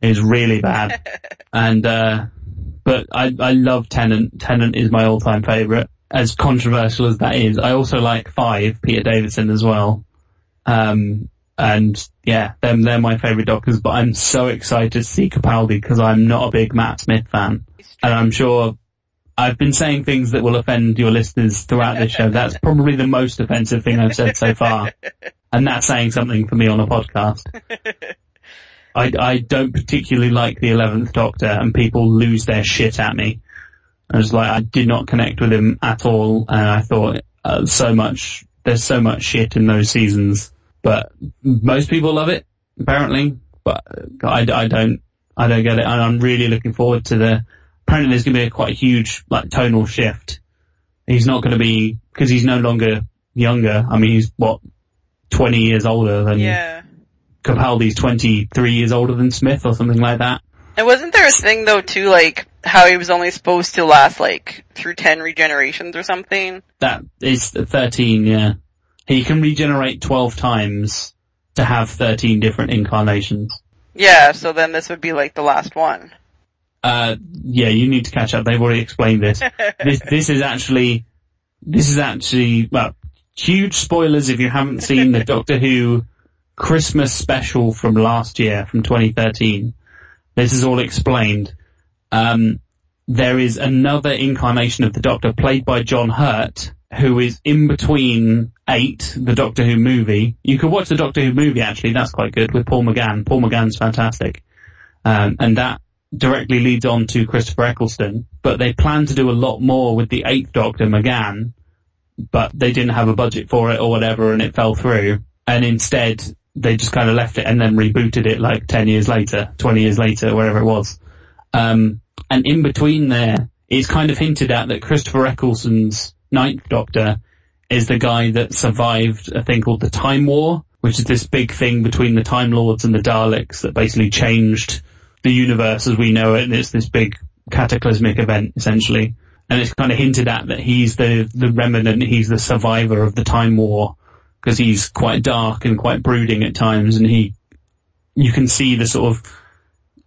Is really bad. <laughs> and, uh, but I, I love Tennant. Tennant is my all-time favourite. As controversial as that is, I also like Five, Peter Davidson as well. Um, and yeah, them, they're my favourite doctors, but I'm so excited to see Capaldi because I'm not a big Matt Smith fan. And I'm sure I've been saying things that will offend your listeners throughout this show. That's probably the most offensive thing I've said so far. And that's saying something for me on a podcast. I, I don't particularly like the 11th Doctor and people lose their shit at me. I was like, I did not connect with him at all and I thought uh, so much, there's so much shit in those seasons. But most people love it, apparently. But I, I don't, I don't get it. And I'm really looking forward to the, apparently there's going to be a quite huge, like, tonal shift. He's not going to be, because he's no longer younger. I mean, he's what, 20 years older than Yeah. Capaldi's 23 years older than Smith or something like that. And wasn't there a thing though too, like, how he was only supposed to last like through 10 regenerations or something? That is 13, yeah. He can regenerate 12 times to have 13 different incarnations. Yeah, so then this would be like the last one. Uh, yeah, you need to catch up. They've already explained this. <laughs> this, this is actually, this is actually, well, huge spoilers if you haven't seen the <laughs> Doctor Who Christmas special from last year, from 2013. This is all explained. Um, there is another incarnation of the Doctor played by John Hurt, who is in between eight, the Doctor Who movie. You could watch the Doctor Who movie actually, that's quite good, with Paul McGann. Paul McGann's fantastic. Um, and that directly leads on to Christopher Eccleston, but they plan to do a lot more with the eighth Doctor, McGann, but they didn't have a budget for it or whatever and it fell through. And instead, they just kind of left it and then rebooted it like 10 years later, 20 years later, wherever it was. Um, and in between there, it's kind of hinted at that Christopher Eccleston's ninth Doctor is the guy that survived a thing called the Time War, which is this big thing between the Time Lords and the Daleks that basically changed the universe as we know it, and it's this big cataclysmic event essentially. And it's kind of hinted at that he's the the remnant, he's the survivor of the Time War because he's quite dark and quite brooding at times, and he you can see the sort of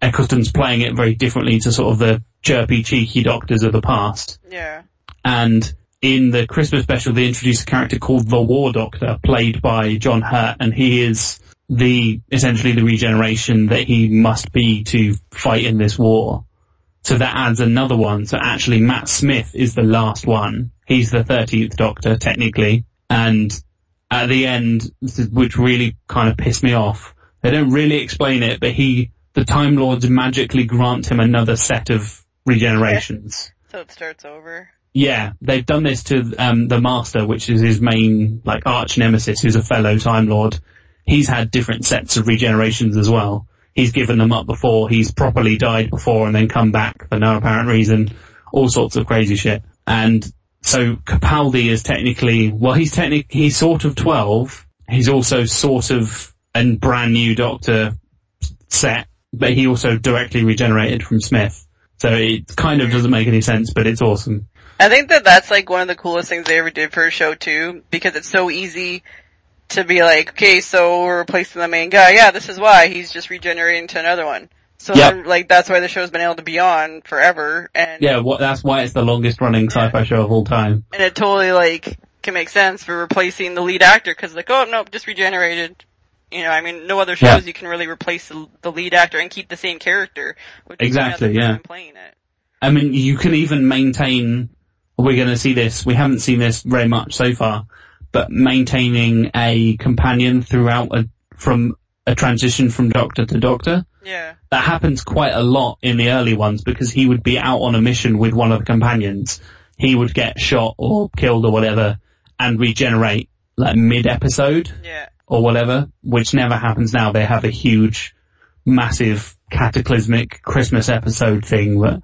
Eccleston's playing it very differently to sort of the chirpy, cheeky doctors of the past. Yeah. And in the Christmas special, they introduced a character called the War Doctor, played by John Hurt, and he is the essentially the regeneration that he must be to fight in this war. So that adds another one. So actually, Matt Smith is the last one. He's the 13th Doctor, technically. And at the end, which really kind of pissed me off, they don't really explain it, but he, the Time Lords magically grant him another set of regenerations. So it starts over. Yeah, they've done this to um, the Master, which is his main like arch nemesis, who's a fellow Time Lord. He's had different sets of regenerations as well. He's given them up before. He's properly died before and then come back for no apparent reason. All sorts of crazy shit. And so Capaldi is technically well, he's technically he's sort of twelve. He's also sort of a brand new Doctor set, but he also directly regenerated from Smith. So it kind of doesn't make any sense, but it's awesome. I think that that's like one of the coolest things they ever did for a show too, because it's so easy to be like, okay, so we're replacing the main guy. Yeah, this is why he's just regenerating to another one. So Yep. like that's why the show's been able to be on forever, and Yeah, what, that's why it's the longest running sci-fi show of all time. and it totally like can make sense for replacing the lead actor because like, oh nope, just regenerated. You know, I mean, no other shows Yeah. you can really replace the, the lead actor and keep the same character. Which Exactly, is the other yeah. Playing it. I mean, you can even maintain, we're going to see this, we haven't seen this very much so far, but maintaining a companion throughout a, from a transition from doctor to doctor. Yeah. That happens quite a lot in the early ones because he would be out on a mission with one of the companions. He would get shot or killed or whatever and regenerate like mid episode Yeah. or whatever, which never happens now. They have a huge, massive, cataclysmic Christmas episode thing that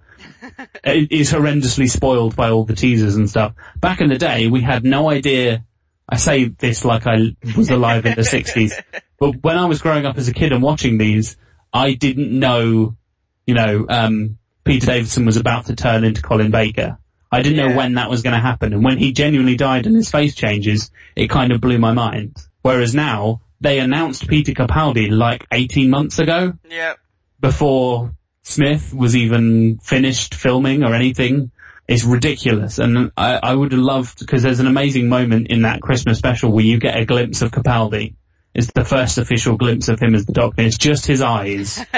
is horrendously spoiled by all the teasers and stuff. Back in the day, we had no idea. I say this like I was alive in the 60s, but when I was growing up as a kid and watching these, I didn't know, you know, um, Peter Davidson was about to turn into Colin Baker. I didn't know when that was going to happen, and when he genuinely died and his face changes, it kind of blew my mind. Whereas now, they announced Peter Capaldi like 18 months ago, Yeah. before Smith was even finished filming or anything. It's ridiculous, and I, I would have loved, because there's an amazing moment in that Christmas special where you get a glimpse of Capaldi. It's the first official glimpse of him as the Doctor. It's just his eyes. <laughs>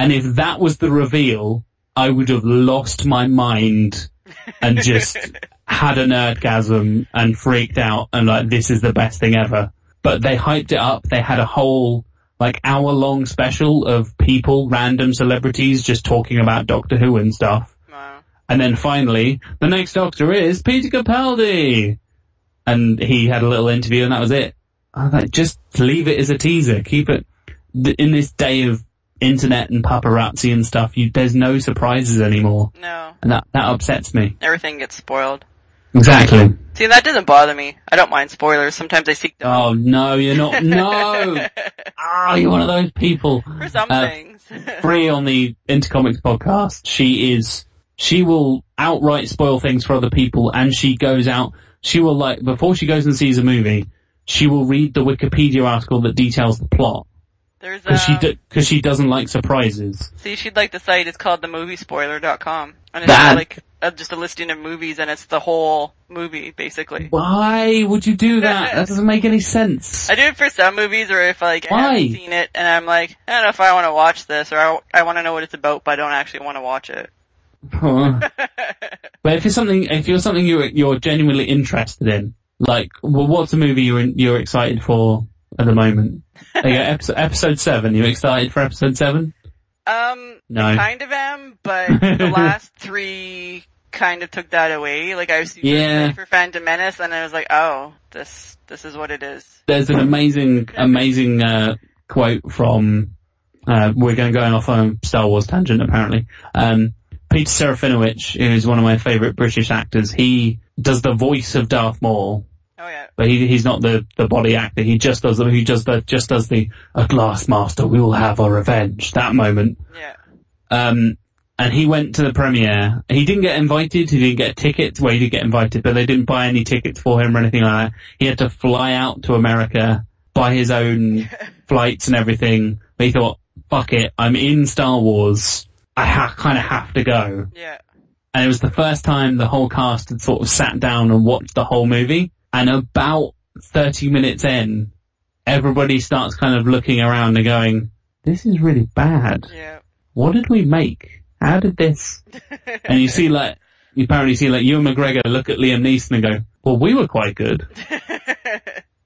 And if that was the reveal, I would have lost my mind and just <laughs> had an nerdgasm and freaked out and like, this is the best thing ever. But they hyped it up. They had a whole like hour long special of people, random celebrities just talking about Doctor Who and stuff. Wow. And then finally, the next Doctor is Peter Capaldi. And he had a little interview and that was it. I was like, just leave it as a teaser. Keep it, in this day of internet and paparazzi and stuff, you, there's no surprises anymore. No. And that, that upsets me. Everything gets spoiled. Exactly. See, that doesn't bother me. I don't mind spoilers. Sometimes I seek them. Oh no, you're not, no! <laughs> Ah, you're one of those people. For some Uh, things. <laughs> Free on the Intercomics podcast, she is, she will outright spoil things for other people and she goes out, she will like, before she goes and sees a movie, she will read the Wikipedia article that details the plot. There's Cause she, um, do, cause she doesn't like surprises. See, she'd like the site. It's called themoviespoiler.com. And it's That- like uh, just a listing of movies and it's the whole movie, basically. Why would you do that? That doesn't make any sense. I do it for some movies or if like I haven't seen it and I'm like, I don't know if I want to watch this or I, I want to know what it's about but I don't actually want to watch it. <laughs> But if it's something, if you're something you're you're genuinely interested in, like, well, what's a movie you're in, you're excited for at the moment? <laughs> Go, episode, episode seven. You excited for episode seven? Um, No. I kind of am, but <laughs> the last three kind of took that away. Like I was Yeah. for Phantom Menace and I was like, oh, this, this is what it is. There's an amazing, amazing uh, quote from. Uh, we're going going off on a Star Wars tangent apparently. Um, Peter Serafinowicz, who's one of my favourite British actors, he does the voice of Darth Maul Oh yeah. but he, he's not the, the body actor. He just does the, he just does, just does the, at last master, we will have our revenge, that moment. Yeah. Um, and he went to the premiere. He didn't get invited, he didn't get tickets, well he did get invited, but they didn't buy any tickets for him or anything like that. He had to fly out to America, buy his own <laughs> flights and everything. But he thought, fuck it, I'm in Star Wars. I ha- kind of have to go. Yeah. And it was the first time the whole cast had sort of sat down and watched the whole movie. And about 30 minutes in, everybody starts kind of looking around and going, this is really bad. Yeah. What did we make? How did this? <laughs> And you see like, you apparently see like Ewan McGregor look at Liam Neeson and go, well we were quite good. <laughs>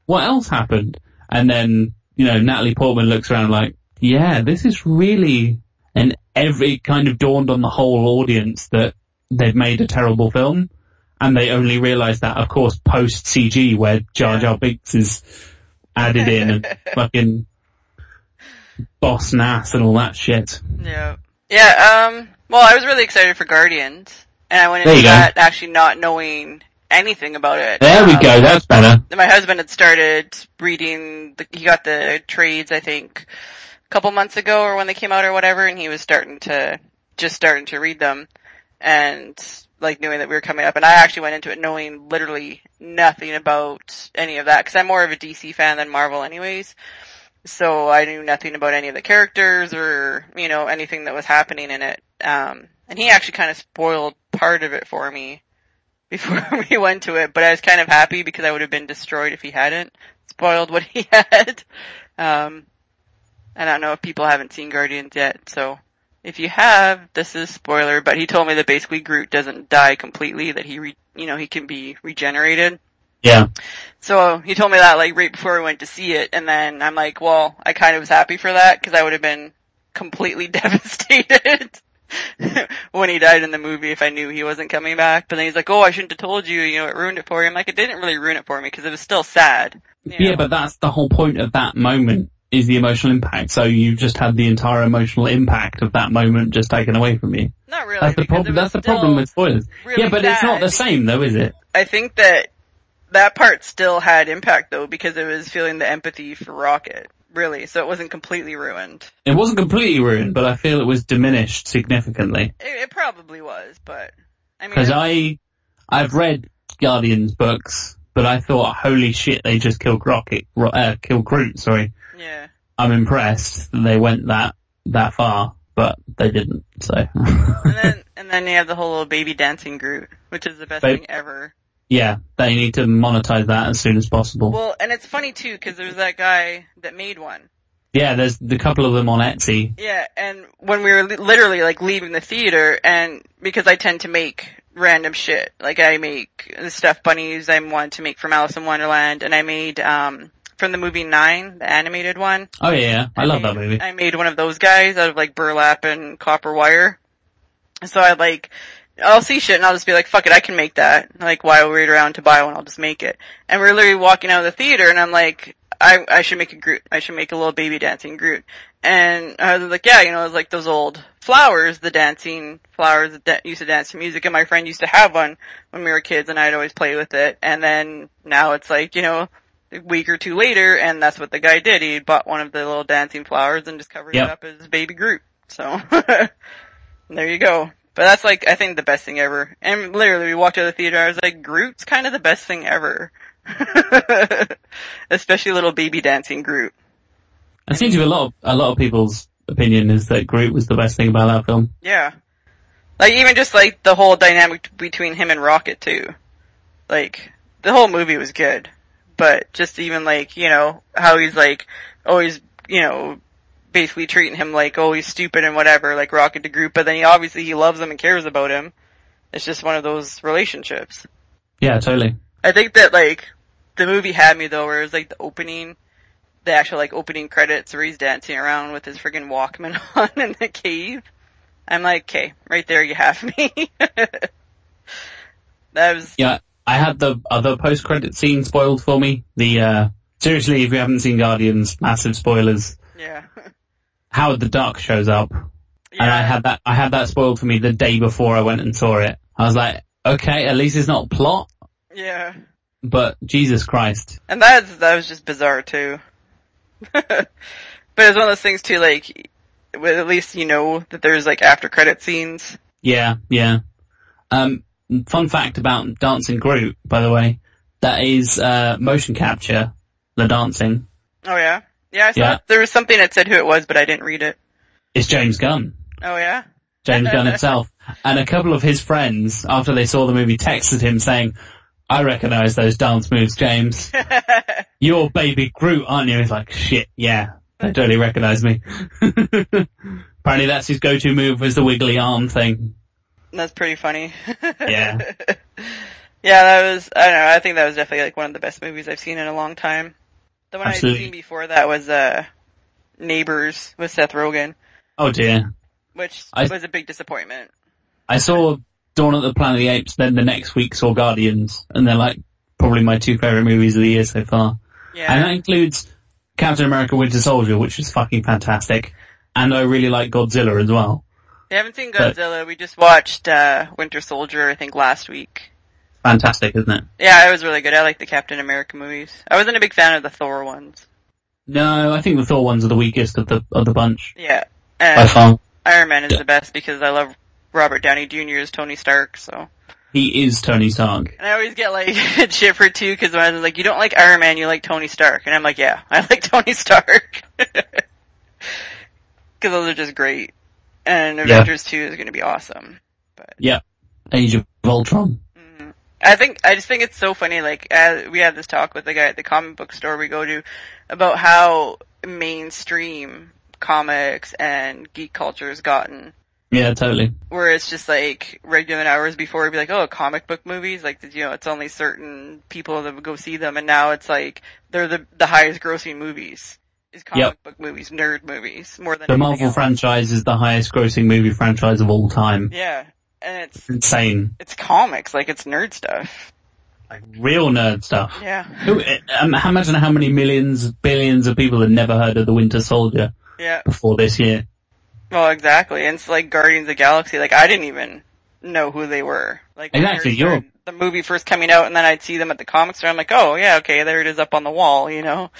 What else happened? And then, you know, Natalie Portman looks around like, yeah, this is really, and every kind of dawned on the whole audience that they'd made a terrible film. And they only realized that, of course, post CG where Jar Jar Binks is added in and <laughs> fucking boss Nass and all that shit. Yeah. Yeah, um, well, I was really excited for Guardians, and I went into go. that actually not knowing anything about it. There we Um, go, that's better. My husband had started reading, the, he got the trades, I think, a couple months ago or when they came out or whatever, and he was starting to, just starting to read them. And like knowing that we were coming up, and I actually went into it knowing literally nothing about any of that because I'm more of a DC fan than Marvel, anyways. So I knew nothing about any of the characters or you know anything that was happening in it. Um, and he actually kind of spoiled part of it for me <laughs> before <laughs> we went to it, but I was kind of happy because I would have been destroyed if he hadn't spoiled what <laughs> he had. Um, I don't know if people haven't seen Guardians yet, so if you have, this is spoiler, but he told me that basically Groot doesn't die completely, that he, re- you know, he can be regenerated. Yeah. So he told me that like right before we went to see it, and then I'm like, well, I kind of was happy for that because I would have been completely <laughs> devastated <laughs> when he died in the movie if I knew he wasn't coming back. But then he's like, oh, I shouldn't have told you, you know, it ruined it for you. I'm like, it didn't really ruin it for me because it was still sad. you Yeah, but that's the whole point of that moment is the emotional impact. So you just had the entire emotional impact of that moment just taken away from you. not really. That's the problem. That's the problem with spoilers. really yeah, but it's not the same though, is it? I think that that part still had impact though because it was feeling the empathy for Rocket. Really, so it wasn't completely ruined. It wasn't completely ruined, but I feel it was diminished significantly. It, it probably was, but I mean, Because I, I've read Guardians books, but I thought, holy shit, they just killed Rocket, Ro- uh, killed Groot, sorry. yeah. I'm impressed that they went that, that far, but they didn't, so. And then <laughs> and then you have the whole little baby dancing Groot, which is the best Babe- thing ever. Yeah, they need to monetize that as soon as possible. Well, and it's funny too because there's that guy that made one. yeah, there's a couple of them on Etsy. Yeah, and when we were li- literally like leaving the theater, and because I tend to make random shit, like I make the stuffed bunnies I wanted to make from Alice in Wonderland, and I made um from the movie Nine, the animated one. Oh yeah, yeah. I love that movie. I made one of those guys out of like burlap and copper wire. So I like, I'll see shit and I'll just be like, fuck it, I can make that. Like, why wait around to buy one? I'll just make it. And we're literally walking out of the theater and I'm like, I, I should make a Groot. I should make a little baby dancing Groot. And I was like, yeah, you know, it's like those old flowers, the dancing flowers that da- used to dance to music. And my friend used to have one when we were kids and I'd always play with it. And then now it's like, you know, a week or two later and that's what the guy did. He bought one of the little dancing flowers and just covered Yep. it up as baby Groot. So, <laughs> there you go. But that's like, I think the best thing ever. And literally we walked out of the theater, and I was like, Groot's kind of the best thing ever. <laughs> Especially little baby dancing Groot. It seems to be a lot of, a lot of people's opinion is that Groot was the best thing about that film. Yeah. Like even just like the whole dynamic between him and Rocket too. Like, the whole movie was good. But just even like, you know, how he's like, always, you know, basically treating him like, oh, he's stupid and whatever, like Rocket to Groot, but then he obviously he loves him and cares about him. It's just one of those relationships. Yeah, totally. I think that like, the movie had me though, where it was like the opening, the actual like opening credits where he's dancing around with his friggin' Walkman <laughs> on in the cave. I'm like, okay, right there you have me. <laughs> that was, Yeah, I had the other post-credit scene spoiled for me. The, uh, seriously, if you haven't seen Guardians, massive spoilers. yeah. <laughs> Howard the Duck shows up, yeah. and I had that, I had that spoiled for me the day before I went and saw it. I was like, okay, at least it's not plot, Yeah. but Jesus Christ. And that that was just bizarre too. <laughs> but it's one of those things too, like, with at least you know that there's like after credit scenes. Yeah, yeah. Um, fun fact about Dancing Groot, by the way, that is, uh, motion capture, the dancing. Oh yeah? Yeah, I saw Yeah. there was something that said who it was, but I didn't read it. It's James Gunn. Oh yeah? James Gunn <laughs> himself. And a couple of his friends, after they saw the movie, texted him saying, I recognize those dance moves, James. <laughs> You're baby Groot, aren't you? He's like, shit, yeah. They totally recognize me. <laughs> Apparently that's his go-to move was the wiggly arm thing. That's pretty funny. Yeah. yeah, that was, I don't know, I think that was definitely like one of the best movies I've seen in a long time. The one I'd seen before that was, uh, Neighbors with Seth Rogen, Oh dear. which I- was a big disappointment. I saw Dawn of the Planet of the Apes, then the next week saw Guardians, and they're like probably my two favorite movies of the year so far. Yeah. And that includes Captain America Winter Soldier, which is fucking fantastic. And I really like Godzilla as well. We haven't seen But- Godzilla. We just watched uh Winter Soldier, I think, last week. Fantastic, isn't it? Yeah, it was really good. I like the Captain America movies. I wasn't a big fan of the Thor ones. No, I think the Thor ones are the weakest of the of the bunch Yeah. by And far. Iron Man is Yeah. the best because I love Robert Downey Jr. as Tony Stark, so. He is Tony Stark. And I always get like <laughs> shit for too because when I was like, you don't like Iron Man, you like Tony Stark, and I'm like, yeah, <laughs> I like Tony Stark <laughs> because those are just great. And Avengers Two is going to be awesome. But Yeah. Age of Ultron. I think I just think it's so funny. Like as we had this talk with the guy at the comic book store we go to about how mainstream comics and geek culture has gotten. Yeah, totally. Where it's just like regular hours before it'd be like, oh, comic book movies, like you know, it's only certain people that would go see them, and now it's like they're the the highest grossing movies is comic Yep. book movies, nerd movies, more than The Marvel else. franchise is the highest grossing movie franchise of all time. Yeah, and it's Insane. it's comics, like it's nerd stuff. Like real nerd stuff. Yeah, Who, um, imagine how many millions, billions of people had never heard of the Winter Soldier yeah. before this year. Well, exactly. And it's like Guardians of the Galaxy. Like I didn't even know who they were. Like Exactly, you're- the movie first coming out, and then I'd see them at the comic store. I'm like, oh yeah, okay, there it is up on the wall. You know?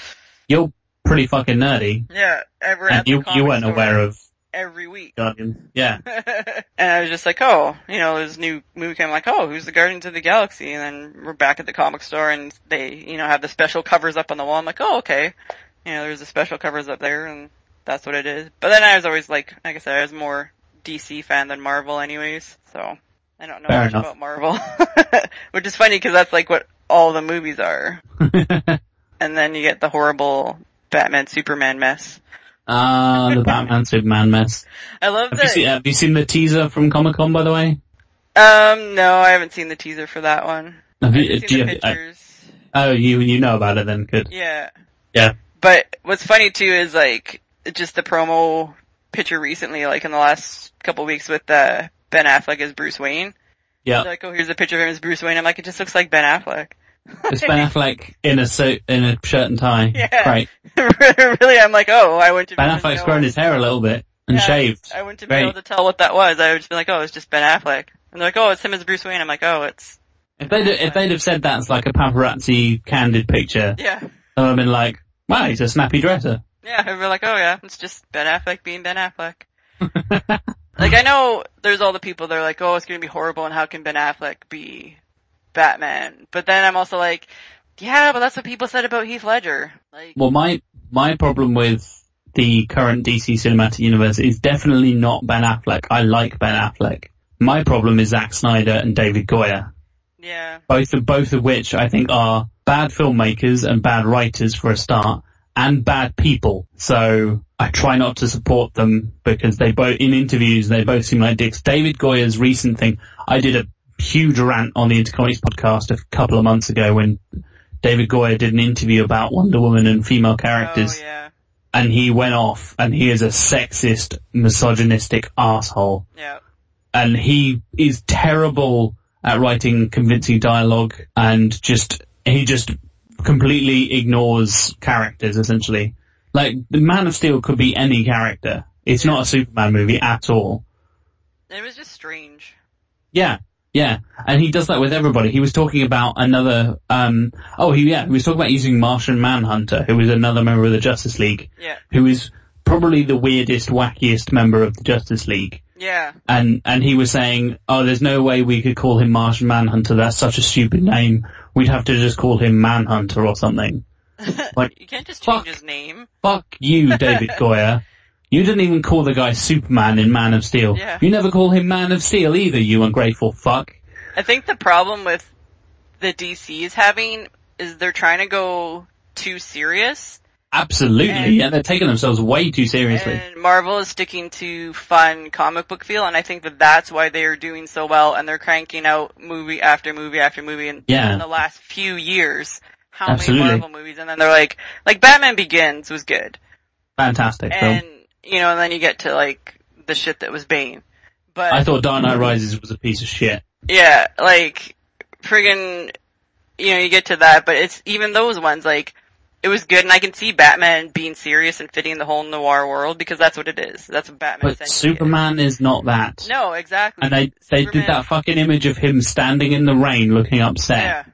You're pretty fucking nerdy. Yeah. Ever And you, you weren't store aware of every week. Guardians. Yeah. <laughs> and I was just like, oh, you know, this new movie came. I'm like, oh, who's the Guardians of the Galaxy? And then we're back at the comic store, and they, you know, have the special covers up on the wall. I'm like, oh, okay. You know, there's the special covers up there, and that's what it is. But then I was always like, like I said, I was more DC fan than Marvel, anyways. So I don't know Fair much enough. about Marvel, <laughs> which is funny because that's like what all the movies are. <laughs> And then you get the horrible Batman Superman mess. Ah, the Batman <laughs> Superman mess. I love Have you, seen, have you seen the teaser from Comic Con, by the way? Um, no, I haven't seen the teaser for that one. Have you, do you, the uh, pictures. oh, you you know about it then? Good. Yeah. Yeah. But what's funny too is like just the promo picture recently, like in the last couple weeks with uh, Ben Affleck as Bruce Wayne. Yeah. Like, oh, here's a picture of him as Bruce Wayne. I'm like, it just looks like Ben Affleck. It's Ben Affleck in a suit, in a shirt and tie. Yeah. Right. <laughs> really, I'm like, oh, I went to. Ben Affleck's grown his hair a little bit and Yeah, shaved. I wouldn't have Great. able to tell what that was. I would just be like, oh, it's just Ben Affleck. And they're like, oh, it's him as Bruce Wayne. I'm like, oh, it's If they'd if they'd have said that's like a paparazzi candid picture, yeah, I would have been like, wow, he's a snappy dresser. yeah. I'd be like, oh yeah, it's just Ben Affleck being Ben Affleck. Like I <laughs> know there's all the people that are like, oh, it's gonna be horrible, and how can Ben Affleck be Batman? But then I'm also like, yeah, but that's what people said about Heath Ledger. Like, well, my my problem with the current DC cinematic universe is definitely not Ben Affleck. I like Ben Affleck. My problem is Zack Snyder and David Goyer. yeah, both of both of which I think are bad filmmakers and bad writers for a start, and bad people. So I try not to support them because they both in interviews they both seem like dicks. David Goyer's recent thing, I did a huge rant on the Intercomics podcast a couple of months ago when David Goyer did an interview about Wonder Woman and female characters, oh yeah, and he went off and he is a sexist, misogynistic asshole yeah, and he is terrible at writing convincing dialogue and just he just completely ignores characters essentially. Like the Man of Steel could be any character. It's not a Superman movie at all. it was just strange. Yeah. Yeah. And he does that with everybody. He was talking about another um oh he yeah, he was talking about using Martian Manhunter, who is another member of the Justice League, Yeah, who is probably the weirdest, wackiest member of the Justice League. yeah, and and he was saying, "Oh, there's no way we could call him Martian Manhunter. That's such a stupid name. We'd have to just call him Manhunter or something." <laughs> Like, you can't just change fuck. his name. fuck you, David <laughs> Goyer. You didn't even call the guy Superman in Man of Steel. Yeah. You never call him Man of Steel either. You ungrateful fuck. I think the problem with the DC is having is they're trying to go too serious. Absolutely, And- yeah. They're taking themselves way too seriously. And Marvel is sticking to fun comic book feel, and I think that that's why they are doing so well, and they're cranking out movie after movie after movie in, Yeah. in the last few years. How Absolutely. many Marvel movies? And then they're like, like Batman Begins was good, Fantastic film. You know, and then you get to like the shit that was Bane. But I thought Dark Knight Rises was a piece of shit. yeah, like friggin', you know, you get to that, but it's even those ones like. It was good, and I can see Batman being serious and fitting the whole noir world because that's what it is. That's what Batman. But essentially is. Superman is not that. No, exactly. And they they did that fucking image of him standing in the rain looking upset. Yeah.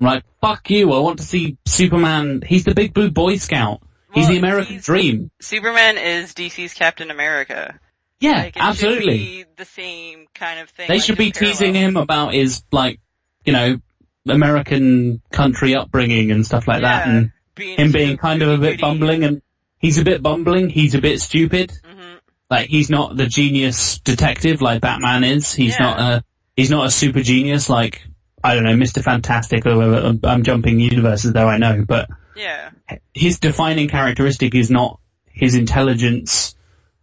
I'm like, fuck you, I want to see Superman. He's the big blue boy scout. He's Well, the American dream. Superman is DC's Captain America. Yeah, Like, absolutely. The same kind of thing. They like, should be parallel. teasing him about his like, you know, American country upbringing and stuff like that, and being him being kind of a bit bumbling, and he's a bit bumbling. He's a bit stupid. Mhm. Like he's not the genius detective like Batman is. He's Yeah. not a he's not a super genius like I don't know Mister Fantastic or whatever. I'm- I'm jumping universes though I know, but Yeah. his defining characteristic is not his intelligence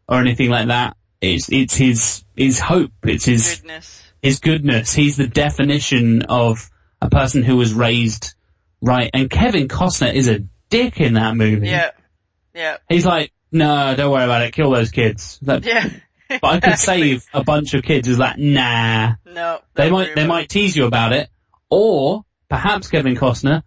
or anything like that. It's it's his his hope. It's his Goodness. his goodness. He's the definition of a person who was raised right. And Kevin Costner is a dick in that movie. Yeah. Yeah. He's like, no, don't worry about it. Kill those kids. Yeah. but I could save <laughs> a bunch of kids. Is like, nah. No. They might they might tease you about it, or perhaps Kevin Costner,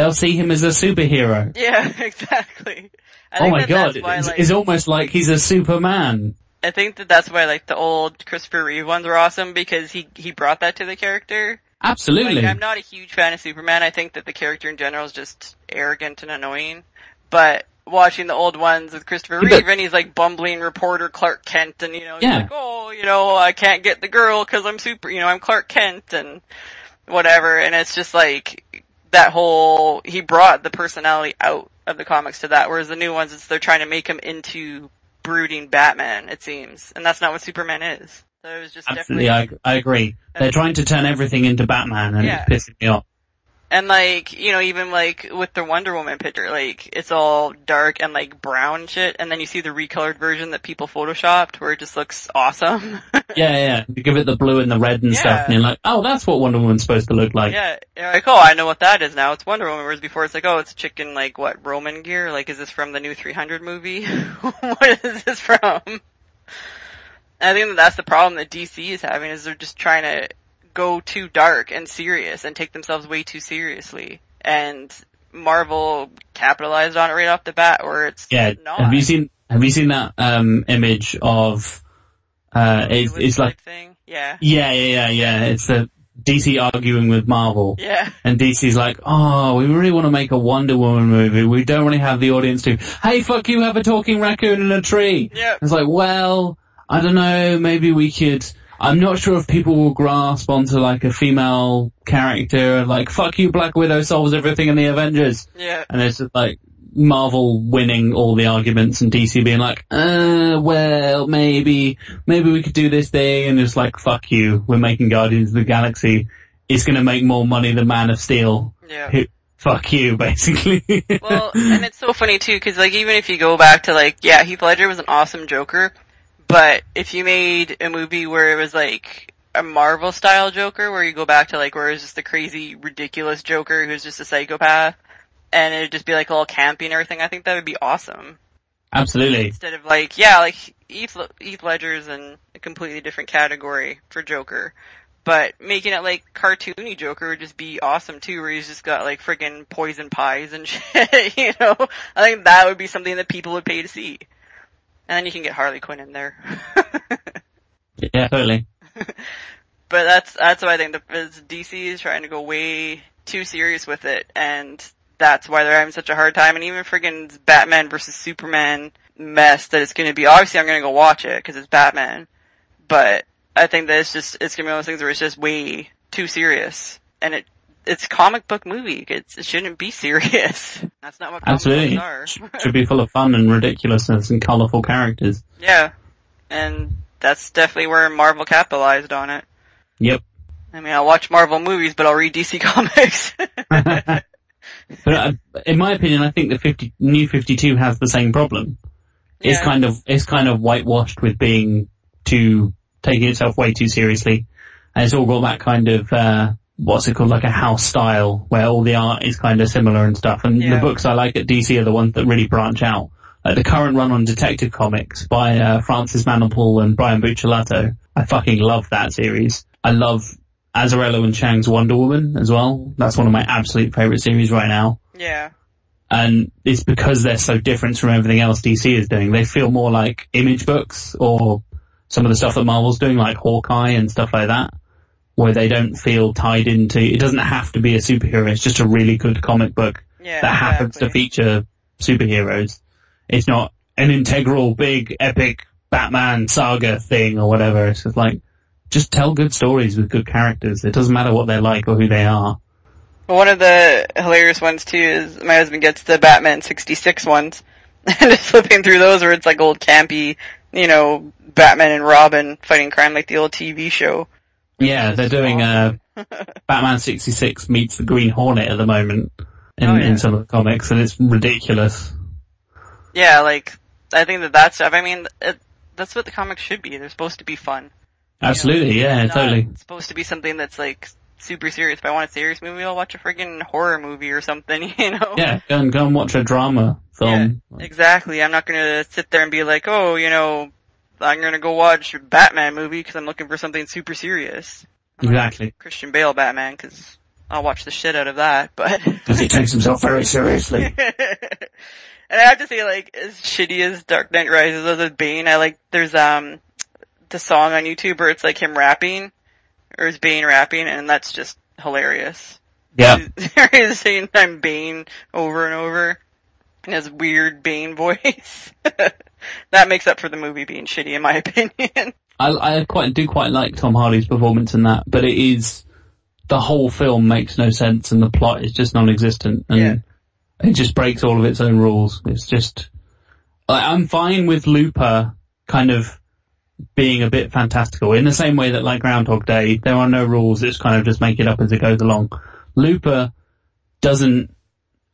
they'll see him as a superhero. Yeah, <laughs> exactly. I Oh think my that god, why, it's, like, it's almost like he's a Superman. I think that that's why like the old Christopher Reeve ones were awesome because he he brought that to the character. Absolutely. Like I'm not a huge fan of Superman. I think that the character in general is just arrogant and annoying. But watching the old ones with Christopher Reeve and he's like bumbling reporter Clark Kent and you know he's Yeah. like oh you know I can't get the girl because I'm super you know I'm Clark Kent and whatever and it's just like that whole he brought the personality out of the comics to that whereas the new ones it's they're trying to make him into brooding Batman it seems and that's not what Superman is. So it was just Absolutely, definitely I, I agree. They're trying to turn everything into Batman and Yeah. it's pissing me off. And like, you know, even like with the Wonder Woman picture, like it's all dark and like brown shit, and then you see the recolored version that people photoshopped where it just looks awesome. <laughs> Yeah, yeah. You give it the blue and the red and Yeah. stuff and you're like, oh, that's what Wonder Woman's supposed to look like. yeah, you're like, oh, I know what that is now. It's Wonder Woman. Whereas before it's like, oh, it's chicken like what Roman gear? Like, is this from the new 300 movie? <laughs> what is this from? I think that that's the problem that DC is having is they're just trying to go too dark and serious and take themselves way too seriously. And Marvel capitalized on it right off the bat where it's Yeah. not. Have you seen, have you seen that, um, image of, uh, it's, it's like, thing? Yeah. yeah, yeah, yeah, yeah. It's the DC arguing with Marvel. Yeah. And DC's like, oh, we really want to make a Wonder Woman movie. We don't really have the audience to, hey, fuck you, have a talking raccoon in a tree. Yep. It's like, well, I don't know, maybe we could, I'm not sure if people will grasp onto like a female character, like, fuck you, Black Widow solves everything in the Avengers. Yeah. And it's just like, Marvel winning all the arguments and DC being like, uh, well, maybe, maybe we could do this thing and it's like, fuck you, we're making Guardians of the Galaxy. It's gonna make more money than Man of Steel. Yeah. Who- Fuck you, <laughs> basically. Well, and it's so funny too, because like even if you go back to like, yeah, Heath Ledger was an awesome Joker, but if you made a movie where it was like a Marvel style Joker, where you go back to like where it's just the crazy, ridiculous Joker who's just a psychopath, and it'd just be like all campy and everything, I think that would be awesome. Absolutely. Instead of like, yeah, like Heath, Heath Ledger's in a completely different category for Joker. But making it like cartoony Joker would just be awesome too, where he's just got like friggin' poison pies and <laughs> shit, you know? I think that would be something that people would pay to see. And then you can get Harley Quinn in there. <laughs> Yeah, totally. <laughs> but that's, that's why I think the, DC is trying to go way too serious with it, and that's why they're having such a hard time, and even friggin' Batman versus Superman mess that it's gonna be, obviously I'm gonna go watch it, cause it's Batman, but I think that it's just, it's gonna be one of those things where it's just way too serious, and it, it's comic book movie, it's, it shouldn't be <laughs> serious. That's not what comic Absolutely. books are. Should be full of fun and ridiculousness and colourful characters. yeah. And that's definitely where Marvel capitalized on it. Yep. I mean, I'll watch Marvel movies, but I'll read DC <laughs> comics. <laughs> But uh, in my opinion, I think the 50, new 52 has the same problem. It's kind of, it's kind of whitewashed with being too, taking itself way too seriously. And it's all got that kind of, uh, what's it called, like a house style, where all the art is kind of similar and stuff. And Yeah. the books I like at DC are the ones that really branch out. Like the current run on Detective Comics by, uh, Francis Manapul and Brian Buccellato. I fucking love that series. I love Azzarello and Chiang's Wonder Woman as well. That's one of my absolute favorite series right now yeah. and it's because they're so different from everything else DC is doing. They feel more like image books or some of the stuff that Marvel's doing, like Hawkeye and stuff like that, where they don't feel tied into. It doesn't have to be a superhero. It's just a really good comic book Yeah. that happens to feature superheroes. It's not an integral, big, epic Batman saga thing or whatever. It's just like, just tell good stories with good characters. It doesn't matter what they're like or who they are. One of the hilarious ones too is my husband gets the Batman 66 ones <laughs> and is flipping through those where it's like old campy, you know, Batman and Robin fighting crime like the old TV show. Yeah, they're doing uh, <laughs> Batman 66 meets the Green Hornet at the moment in, Oh, yeah. in some of the comics, and it's ridiculous. Yeah, like, I think that that stuff, I mean, it, that's what the comics should be. They're supposed to be fun. Absolutely, yeah, Not totally. supposed to be something that's like super serious. If I want a serious movie, I'll watch a friggin' horror movie or something, <laughs> you know? Yeah, go and, go and watch a drama film. Exactly. I'm not gonna sit there and be like, oh, you know, I'm gonna go watch a Batman movie because I'm looking for something super serious. Exactly. Christian Bale Batman because I'll watch the shit out of that, but. <laughs> Because he takes himself very seriously. <laughs> and I have to say, like, as shitty as Dark Knight Rises as a Bane, I like, there's, um, the song on YouTube where it's like him rapping, or is Bane rapping, and that's just hilarious. Yeah. <laughs> He's saying I'm Bane over and over in his weird Bane voice. <laughs> that makes up for the movie being shitty in my <laughs> opinion. I, I quite do quite like Tom Hardy's performance in that, but it is the whole film makes no sense and the plot is just non-existent and Yeah. it just breaks all of its own rules. It's just like, I'm fine with Looper kind of being a bit fantastical in the same way that like Groundhog Day, there are no rules. It's kind of just make it up as it goes along. Looper doesn't.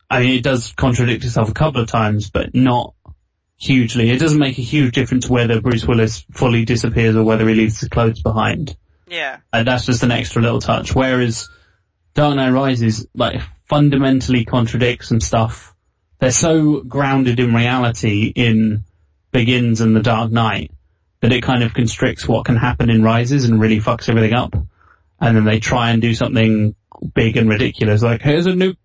I mean, it does contradict itself a couple of times, but not hugely. It doesn't make a huge difference whether Bruce Willis fully disappears or whether he leaves his clothes behind. yeah. And that's just an extra little touch. Whereas Dark Knight Rises, like, fundamentally contradicts some stuff. They're so grounded in reality in Begins and The Dark Knight that it kind of constricts what can happen in Rises and really fucks everything up. And then they try and do something big and ridiculous, like, here's a nuke,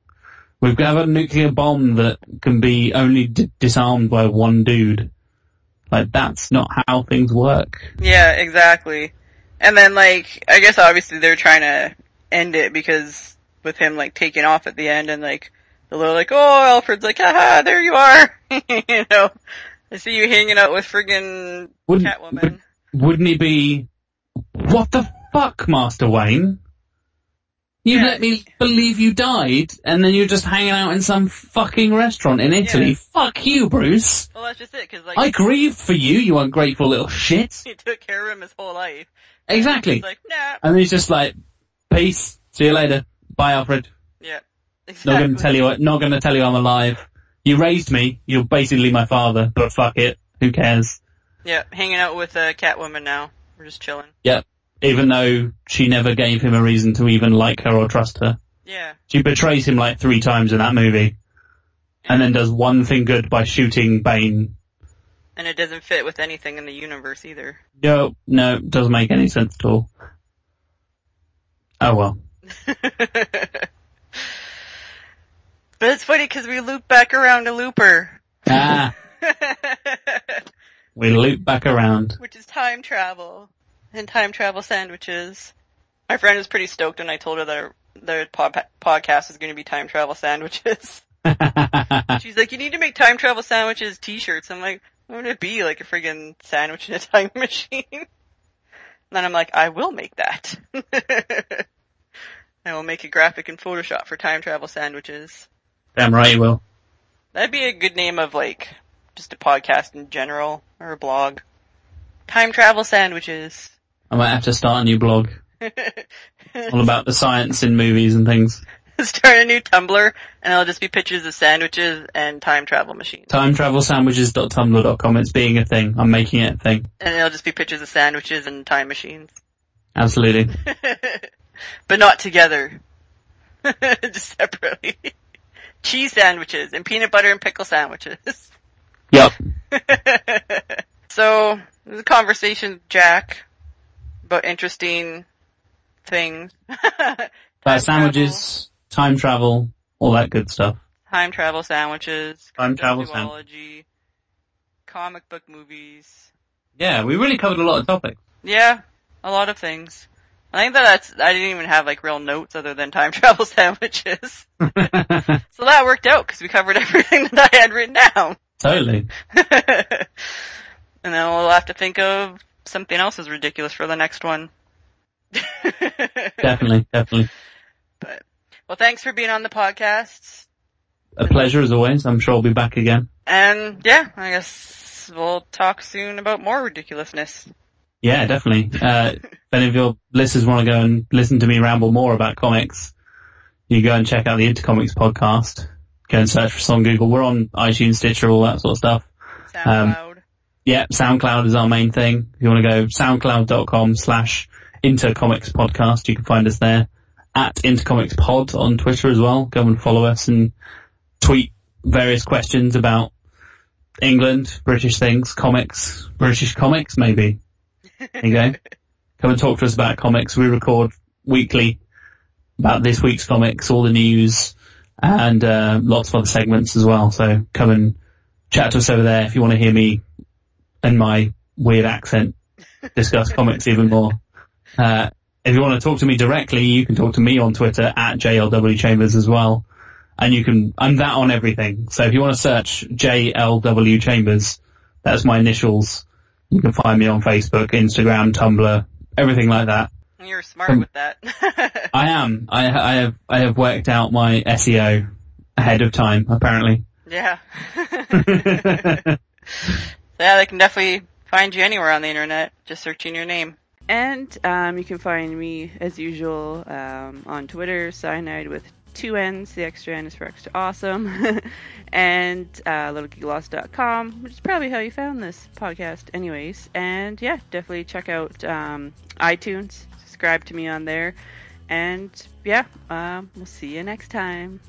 we've got a nuclear bomb that can be only d- disarmed by one dude. Like, that's not how things work. Yeah, exactly. And then like, I guess obviously they're trying to end it because with him like taking off at the end and like, they're like, oh, Alfred's like, haha, there you are. <laughs> you know, I see you hanging out with friggin' Wouldn't, Catwoman. wouldn't he be, what the fuck, Master Wayne? You Yeah. let me believe you died, and then you're just hanging out in some fucking restaurant in Italy. Yeah. Fuck you, Bruce. Well, that's just it, cause like, I grieved for you, you ungrateful little shit. <laughs> he took care of him his whole life. Exactly. He's like, nah. And he's just like, peace, see you later, bye Alfred. Yeah. Not gonna tell you, not gonna tell you I'm alive. You raised me, you're basically my father, but fuck it, who cares? Yeah, hanging out with uh, Catwoman now. We're just chilling. Yep. Even though she never gave him a reason to even like her or trust her. Yeah. She betrays him like three times in that movie. And then does one thing good by shooting Bane. And it doesn't fit with anything in the universe either. No, no, doesn't make any sense at all. Oh well. <laughs> but it's funny because we loop back around to Looper. Ah, <laughs> we loop back around. Which is time travel. And time travel sandwiches. My friend was pretty stoked when I told her that our, their pod- podcast is going to be time travel sandwiches. <laughs> She's like, you need to make time travel sandwiches t-shirts. I'm like, what would it be? Like a friggin' sandwich in a <laughs> time machine? And then I'm like, I will make that. <laughs> I will make a graphic in Photoshop for time travel sandwiches. Damn right you will. That'd be a good name of like, just a podcast in general, or a blog. Time travel sandwiches. I might have to start a new blog. All about the science in movies and things. <laughs> Start a new Tumblr, and it'll just be pictures of sandwiches and time travel machines. Time travel sandwiches.tumblr.com. It's being a thing. I'm making it a thing. And it'll just be pictures of sandwiches and time machines. Absolutely. <laughs> but not together. <laughs> just separately. Cheese sandwiches and peanut butter and pickle sandwiches. Yep. so, there's a conversation Jack about interesting things. <laughs> Uh, Time sandwiches, time travel, all that good stuff. Time travel sandwiches. Time travel sand- zoology, Comic book movies. Yeah, we really covered a lot of topics. Yeah, a lot of things. I think that that's, I didn't even have like real notes other than time <laughs> travel sandwiches. <laughs> So that worked out because we covered everything that I had written down. totally. And then we'll have to think of something else as ridiculous for the next one. Definitely, <laughs> definitely. But well, thanks for being on the podcast. A pleasure as always. I'm sure I'll be back again. And yeah, I guess we'll talk soon about more ridiculousness. Yeah, definitely. Uh, <laughs> if any of your listeners want to go and listen to me ramble more about comics, you go and check out the Intercomics podcast. Go and search for us on Google. We're on iTunes, Stitcher, all that sort of stuff. SoundCloud. Yeah, SoundCloud is our main thing. If you want to go soundcloud.com slash intercomics podcast, you can find us there. At intercomics pod on Twitter as well. Go and follow us and tweet various questions about England, British things, comics, British comics maybe. There you go. <laughs> Come and talk to us about comics. We record weekly about this week's comics, all the news, and uh, lots of other segments as well. So come and chat to us over there if you want to hear me and my weird accent <laughs> discuss comics even more. Uh, if you want to talk to me directly, you can talk to me on Twitter at JLW Chambers as well. And you can, I'm that on everything. So if you want to search JLW Chambers, that's my initials. You can find me on Facebook, Instagram, Tumblr, everything like that. You're smart Um, with that. <laughs> I am. I, I have, I have worked out my SEO ahead of time, apparently. yeah. <laughs> yeah, they can definitely find you anywhere on the internet, just searching your name. And um, you can find me as usual um, on Twitter, cyanide with two N's. The extra N is for extra awesome. <laughs> and uh, which is probably how you found this podcast, anyways. And yeah, definitely check out um, iTunes. Subscribe to me on there. And yeah, um, we'll see you next time.